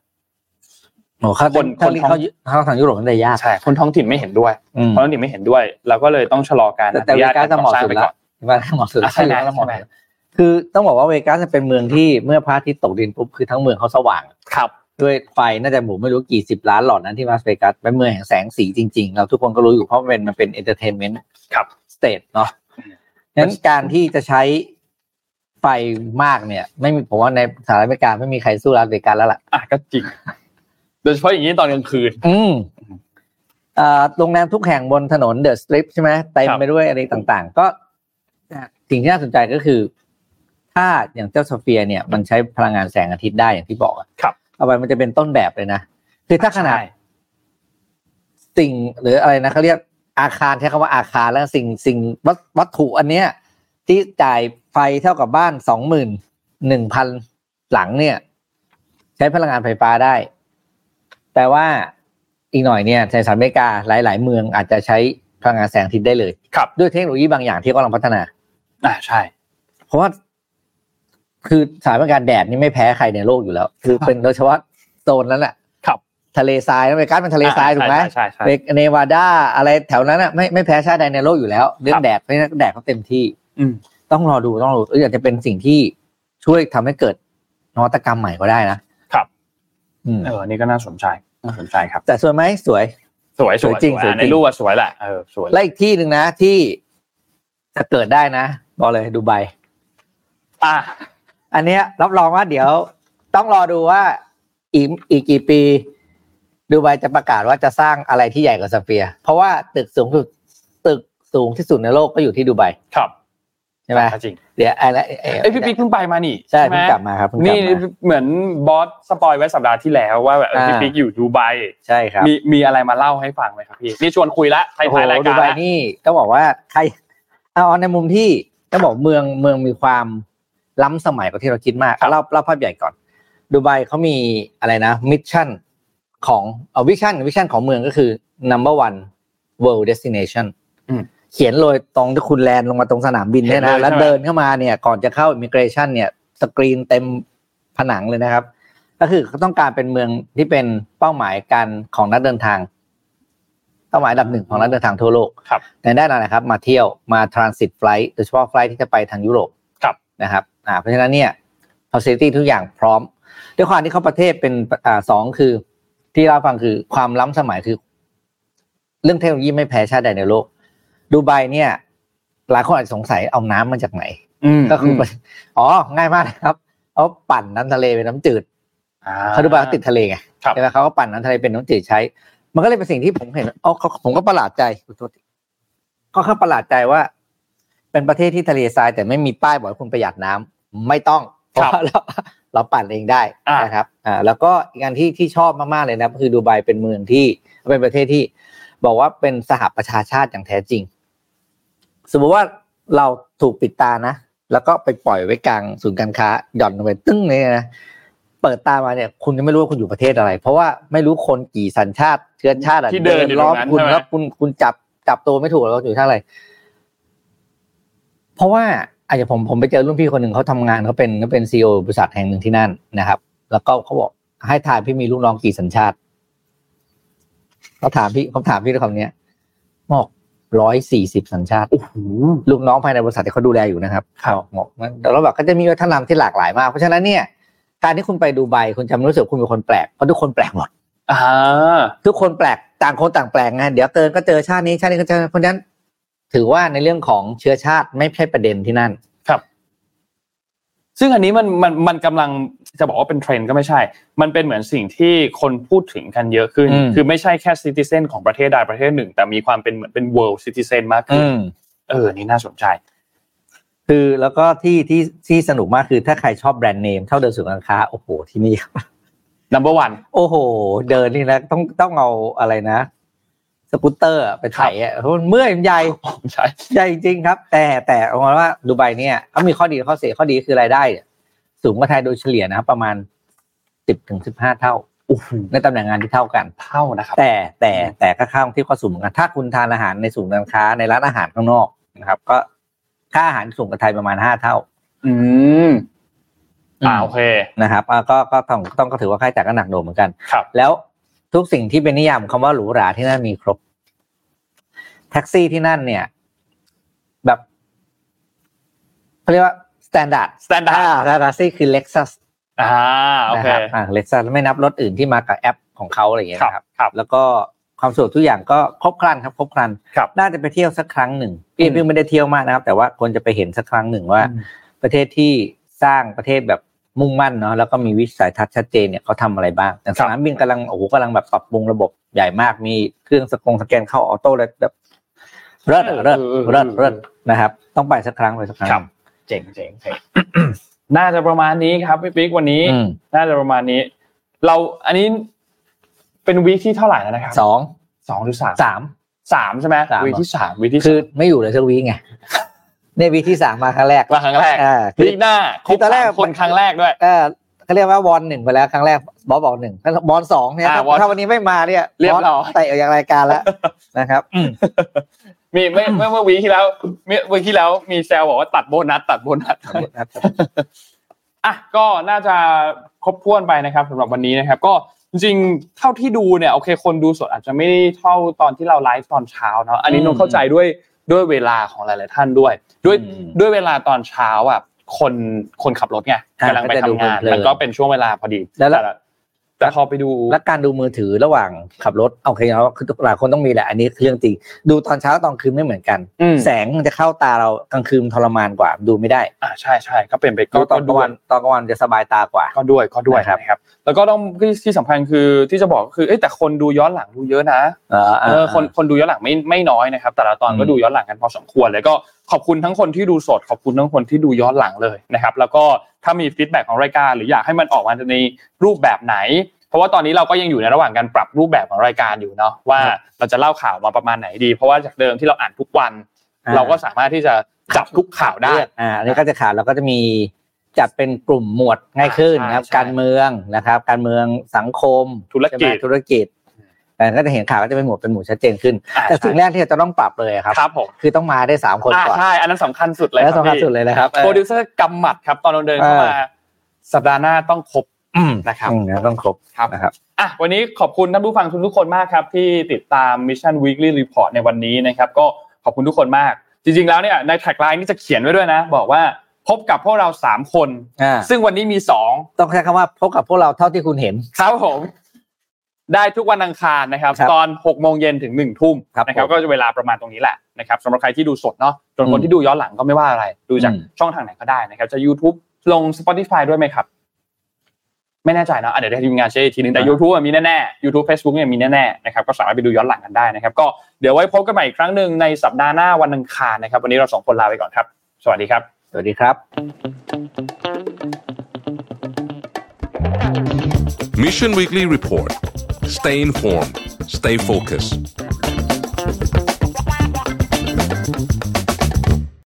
โอ้เขาคนเขาคนเขาเขาทางยุโรปมันได้ยากใช่คนท้องถิ่นไม่เห็นด้วยอืมคนท้องถิ่นไม่เห็นด้วย เราก็เลยต้องชะลอการแต่อแต่นุเวญาตกัสการจะเหก่อมาะสร้างสุดไปละก่อนเวกัสเหมาะสุดละใช่ไหมใช่เหมาะใช่ไหมสุดคือต้องบอกว่าเวกัสเป็นเมืองที่เมื่อพระอาทิตย์ตกดินปุ๊บคือทั้งเมืองเขาสว่างครับ ด้วยไฟน่าจะหมูไม่รู้กี่สิบล้านหลอดนั้นที่มาสเวกัสเป็นเมืองแห่งแสงสีจริงๆ เราทุกคนก็รู้อยู่เพราะมันเป็นมันเป็นเอนเตอร์เทนเมนต์ครับสเตทเนาะงั้นการที่จะใช้ไฟมากเนี่ย ไม่มีผมว่าในสหรัฐอเมริกาไม่มีใครสู้ลาสเวกัสแล้วล่ะอะก็จริง โดยเฉพาะอย่างนี้ตอนกลางคืน อืมอ่าโรงแรมทุกแห่งบนถนนเดอะสตริปใช่ไหมเต็มครับไปด้วยอะไรต่างๆ ก็สิ่งที่น่าสนใจก็คือ ถ้าอย่างเจ้าโซเฟียเนี่ย มันใช้พลังงานแสงอาทิตย์ได้อย่างที่บอกอะครับ เอาไปมันจะเป็นต้นแบบเลยนะคือถ้าขนาดใช่สิ่งหรืออะไรนะเขาเรียกอาคารใช้คำว่าอาคารแล้วสิ่งสิ่งวัตวัตถุอันเนี้ย ที่จ่ายไฟเท่ากับบ้านสองหมื่นหนึ่งพันหลังเนี่ย ใช้พลังงานไฟฟ้าได้ แต่ว่าอีกหน่อยเนี่ยในสหรัฐอเมริกาหลาย ๆ เมืองอาจจะใช้พลังงานแสงอาทิตย์ได้เลยครับด้วยเทคโนโลยีบางอย่างที่กำลังพัฒนา อ่าใช่ เพราะว่า คือสถานการณ์แดดนี่ไม่แพ้ใครในโลกอยู่แล้ว คือเป็นโดยเฉพาะโซนนั้นแหละครับ ทะเลทรายอเมริกาเป็นทะเลทรายถูกไหมใช่ใช่ใช่เบเนวาดาอะไรแถวนั้นอะไม่ไม่แพ้ชาติใดในโลกอยู่แล้ว เรื่องแดดเพราะฉะนั้นแดดเขาเต็มที่ อืมต้องรอดูต้องรอดูเอออาจจะเป็นสิ่งที่ช่วยทำให้เกิดนวัตกรรมใหม่ก็ได้นะครับอืมเออนี่ก็น่าสนใจน่าสนใจครับ แต่สวยไหมสวย สวยสวยสวยจริงสวยสวยจริงอะในรูปว่าสวยแหละเออสวยและอีกที่หนึ่งนะที่จะเกิดได้นะบอกเลยดูไบอะ อันเนี้ยรับรองว่าเดี๋ยวต้องรอดูว่าอีกอีกกี่ปี ดูไบจะประกาศว่าจะสร้างอะไรที่ใหญ่กว่าสเฟียร์เพราะว่าตึกสูงสุดตึกสูงที่สุดในโลกก็อยู่ที่ดูไบครับใช่ไหมจริงเดี๋ยวอะไรเอ้ยพี่ปิ๊กเพิ่งไปมานี่ใช่ไหเพิ่งกลับมาครับเพิ่งกลันี่บมาเหมือนบอสสปอยไว้สัปดาห์ที่แล้วว่าแบบเอออ่าพี่ปิ๊กอยู่ดูไบใช่ครับมีมีอะไรมาเล่าให้ฟังไหมครับพี่นี่ชวนคุยละท้ายโอ้โหท้ายรายดูการไบละนี่ต้องบอกว่าใครเอาในมุมที่ต้องบอกเมืองเมืองมีความ ล้ำสมัยกว่าที่เราคิดมากเอาเล่าเล่าภาพใหญ่ก่อนดูไบเขามีอะไรนะ mission ของเอา vision vision ของเมืองก็คือ number one world destination อืมเขียนโรยตรงที่คุณ land ลงมาตรงสนามบินเนี่ยเห็นนะเลยแล้วใช่ไหมเดินเข้ามาเนี่ย ก่อนจะเข้า immigration เนี่ยสกรีนเต็มผนังเลยนะครับ ก็คือเขาต้องการเป็นเมืองที่เป็นเป้าหมายการของนักเดินทางเป้าหมายอันดับหนึ่งของนักเดินทางทั่วโลกครับในด้านอะไรครับ มาเที่ยวมาทรานสิตไฟล์โดยเฉพาะไฟล์ที่จะไปทางยุโรปครับนะครับ อ่าเพราะฉะนั้นเนี่ย facility ทุกอย่างพร้อม ด้วยความที่เขาประเทศเป็นอ่าสองคือ ที่เราฟังคือความล้ำสมัยคือ เรื่องเทคโนโลยีไม่แพ้ชาติใดในโลก ดูไบเนี่ย หลายคนอาจจะสงสัยเอาน้ำมาจากไหนมก็คือออ๋อง่ายมากนะครับเอาปั่นน้ำทะเลเป็นน้ำจืดอ่าเขาดูไบเขาติดทะเลไงครับใช่ไหมเขาก็ปั่นน้ำทะเลเป็นน้ำจืดใช้ มันก็เลยเป็นสิ่งที่ผมเห็นอ๋อเขาผมก็ประหลาดใจขอโทษทีก็แค่ประหลาดใจว่า เป็นประเทศที่ทะเลทรายแต่ไม่มีป้ายบอกให้คุณประหยัดน้ำไม่ต้องเพราะว่าเราเราปั่นเองได้อ่านนะครับอ่าแล้วก็อีกอันที่ที่ชอบมากๆเลยนะคือดูไบเป็นเมืองที่เป็นประเทศที่บอกว่าเป็นสหประชาชาติอย่างแท้จริง สมมติว่าเราถูกปิดตานะแล้วก็ไปปล่อยไว้กลางศูนย์การค้าหย่อนลงไปตึ้งเนี่ยนะเปิดตามาเนี่ย คุณจะไม่รู้ว่าคุณอยู่ประเทศอะไร เพราะว่าไม่รู้คนกี่สัญชาติเชื้อชาติอะที่เดินอยู่ล้อมตรงนั้นคุณใช่ไหมแล้วคุณคุณจับจับตัวไม่ถูกแล้วว่าอยู่ท่าอะไร เพราะว่าอาจจะผมผมไปเจอรุ่นพี่คนหนึ่งเขาทำงานเขาเป็นเขาเป็นซีอบริษัทแห่งหนึ่งที่นั่นนะครับ แล้วก็เขาบอกให้ทายพี่มีลูกน้องกี่สัญชาติเขาถามพี่เขาถามพี่ด้วยคำเนี้ยบอกร้อยสี่สิบสัญชาติโอ้โหลูกน้องภายในบริษัทที่เขาดูแลอยู่นะครับครับบอกบอกแต่เราแบบก็จะมีวัฒนธรรมที่หลากหลายมาก เพราะฉะนั้นเนี่ย การที่คุณไปดูไบคุณจะไม่รู้สึกว่าคุณเป็นคนแปลกเพราะทุกคนแปลกหมดอ่าทุกคนแปลกต่างคนต่างแปลกไงเดี๋ยวเกินก็เจอชาตินี้ชาตินี้ก็เจอเพราะฉะนั้น ถือว่าในเรื่องของเชื้อชาติไม่ใช่ประเด็นที่นั่นซึ่งอันนี้มันมันมันกำลังจะบอกว่าเป็นเทรนด์ก็ไม่ใช่ มันเป็นเหมือนสิ่งที่คนพูดถึงกันเยอะขึ้นอืมคือไม่ใช่แค่ซิติเซนของประเทศใดประเทศหนึ่ง แต่มีความเป็นเหมือนเป็น world citizen มากขึ้นเออนี่น่าสนใจคือแล้วก็ที่ที่ที่สนุกมากคือถ้าใครชอบแบรนด์เนมเท่าเดินสู่การค้าโอ้โหที่นี่ number one โอ้โห เดินนี่นะต้องต้องเอาอะไรนะ สกูตเตอร์อะไปไถอะเพราะมันเมื่อยมันใหญ่ใช่ใช่จริงๆครับ แต่แต่เอามาว่าดูไบเนี่ยเขามีข้อดีข้อเสียข้อดีคือรายได้เนี่ยสูงกว่าไทยโดยเฉลี่ยนะครับ ประมาณสิบถึงสิบห้าเท่าโอ้โหในตำแหน่งงานที่เท่ากันเท่านะครับ แต่แต่แต่ก็ข้างที่ข้อสูงเหมือนกันถ้าคุณทานอาหารในศูนย์การค้าในร้านอาหารข้างนอกนะครับ ก็ค่าอาหารสูงกว่าไทยประมาณห้าเท่า อืมอ่าโอเคนะครับอ่าก็ก็ต้องต้องก็ถือว่าค่าใช้จ่ายก็หนักหน่วงเหมือนกันครับ แล้ว ทุกสิ่งที่เป็นนิยามคำว่าหรูหราที่นั่นมีครบ แท็กซี่ที่นั่นเนี่ย แบบเขาเรียกว่าสแตนดาร์ด standard สแตนดาร์ดซี่คือ Lexus อ่าโอนะเคครับอ่า Lexus ไม่นับรถอื่นที่มากับแอปของเขาอะไรอย่างเงี้ยครับนะครับครับ แล้วก็ความสะดวกทุกอย่างก็ครบครันครับครบครันครับน่าจะไปเที่ยวสักครั้งหนึ่งพี่อืมเพิ่งไม่ได้เที่ยวมากนะครับ แต่ว่าควรจะไปเห็นสักครั้งหนึ่งว่าอืมประเทศที่สร้างประเทศแบบ มุ่งมั่นเนาะแล้วก็มีวิสัยทัศน์ชัดเจนเนี่ยเขาทำอะไรบ้างอย่างสนามบินกำลังโอ้โหกำลังแบบปรับปรุงระบบใหญ่มากมีเครื่องสกงสแกนเข้าออโต้เลยแบบเลิศอะเลิศเออเออเลิศเลิศนะครับ ต้องไปสักครั้งไปสักครั้งครับเจ๋งเจ๋งเจ๋งน่าจะประมาณนี้ครับพี่ปิ๊กวันนี้อืมน่าจะประมาณนี้ เราอันนี้เป็นวีคที่เท่าไหร่แล้วนะครับสองสองหรือสามสามสามใช่ไหมสามวีคที่สามวีคที่คือไม่อยู่เลยสักวีคไง เนี่ยวีคที่สามมาครั้งแรกมาครั้งแรกอ่าวีคหน้าครคืบอตอนแรกสามคนครั้งแรกด้วยเออเขาเรียกว่าวอนหนึ่งไปแล้วครั้งแรกบอสบอกหนึ่งแล้วบอลสองเนี่ยอ่าถ้าวอนถ้าวันนี้ไม่มาเนี่ยเรียบร้อยสเตะออกจากรายการแล้วนะครับมีเมื่อเมื่อเมื่อวีคที่แล้วเมื่อวีคที่แล้วมีแซวบอกว่าตัดโบนัสตัดโบนัสอะก็น่าจะครบถ้วนไปนะครับสำหรับวันนี้นะครับ ก็จริงๆเท่าที่ดูเนี่ยโอเคคนดูสดอาจจะไม่ได้เท่าตอนที่เราไลฟ์ตอนเช้าเนาะอันนี้อืมนนท์เข้าใจด้วย ด้วยเวลาของหลาย ๆ ท่านด้วย ด้วยอืมด้วยเวลาตอนเช้าอะคนคนขับรถไงอ่ากำลังไปก็จะดูทำงานเพลินๆมันก็เป็นช่วงเวลาพอดีแล้ว แล้วต่แต่พอไปดูและการดูมือถือระหว่างขับรถโอเคแล้วคือหลายคนต้องมีแหละอันนี้คือเรื่องจริงดูตอนเช้าตอนคืนไม่เหมือนกันอืมแสงมันจะเข้าตาเรากลางคืนทรมานกว่าดูไม่ได้อ่าใช่ใช่ก็เป็นไปดูก็ตอนกลางวันตอนกลางวันจะสบายตากว่า ก็ด้วยก็ด้วยนะครับนะครับ แล้วก็ต้องที่ที่สำคัญคือที่จะบอกก็คือเอ้ยแต่คนดูย้อนหลังดูเยอะนะเออเออคนคนดูย้อนหลังไม่ไม่น้อยนะครับ แต่ละตอนก็อืมดูย้อนหลังกันพอสมควรเลยก็ขอบคุณทั้งคนที่ดูสด ขอบคุณทั้งคนที่ดูย้อนหลังเลยนะครับ แล้วก็ ถ้ามีฟีดแบ็กของรายการ หรืออยากให้มันออกมาในรูปแบบไหน เพราะว่าตอนนี้เราก็ยังอยู่ในระหว่างการปรับรูปแบบของรายการอยู่เนาะว่าเราจะเล่าข่าวมาประมาณไหนดี เพราะว่าจากเดิมที่เราอ่านทุกวัน เราก็สามารถที่จะจับทุกข่าวได้อ่าอันนี้ก็จะข่าวแล้วก็จะมีจัดเป็นกลุ่มหมวดง่ายขึ้นนะครับใช่ใช่การเมืองนะครับ การเมืองสังคมธุรกิจใช่ไหมธุรกิจ แต่ก็จะเห็นข่าวก็จะเป็นหมวดเป็นหมวดชัดเจนขึ้นอ่าแต่สิ่งแรกที่จะต้องปรับเลยครับครับผมคือต้องมาได้สามคนอ่าก่อนใช่อันนั้นสำคัญสุดเลยแล้วครับสำคัญพี่สุดเลยนะครับโปรดิวเซอร์กำหมัดครับตอนเราเดินเข้ามาเออสัปดาห์หน้าต้องครบอืมนะครับอืมต้องครบครับนะครับอะวันนี้ขอบคุณท่านผู้ฟังทุกๆคนมากครับ ที่ติดตาม Mission Weekly Report ในวันนี้นะครับ ก็ขอบคุณทุกคนมาก จริง ๆ แล้วเนี่ยในแท็กไลน์นี่จะเขียนไว้ด้วยนะ บอกว่าพบกับพวกเราสามคนอ่าซึ่งวันนี้มีสองต้องใช้คำว่าพบกับพวกเราเท่าที่คุณเห็นครับผม ได้ทุกวันอังคารนะครับครับ ตอน6โมงเย็นถึง1ทุ่มครับนะครับผมก็จะเวลาประมาณตรงนี้แหละนะครับสำหรับใครที่ดูสดเนาะส่วนคนอืมที่ดูย้อนหลังก็ไม่ว่าอะไร ดูจากอืมช่องทางไหนก็ได้นะครับ จะ YouTube ลง Spotify ด้วยไหมครับ ไม่แน่ใจเนอะอะเดี๋ยวให้ทีมงานเช็คอีกทีนึงแต่ YouTube อะมีแน่ๆ YouTube Facebook เนี่ยมีแน่ๆนะครับก็สามารถไปดูย้อนหลังกันได้นะครับ ก็เดี๋ยวไว้พบกันใหม่อีกครั้งหนึ่งในสัปดาห์หน้าวันอังคารนะครับ วันนี้เราสองคนลาไปก่อนครับ สวัสดีครับ สวัสดีครับ Mission Weekly Report. Stay informed. Stay focused.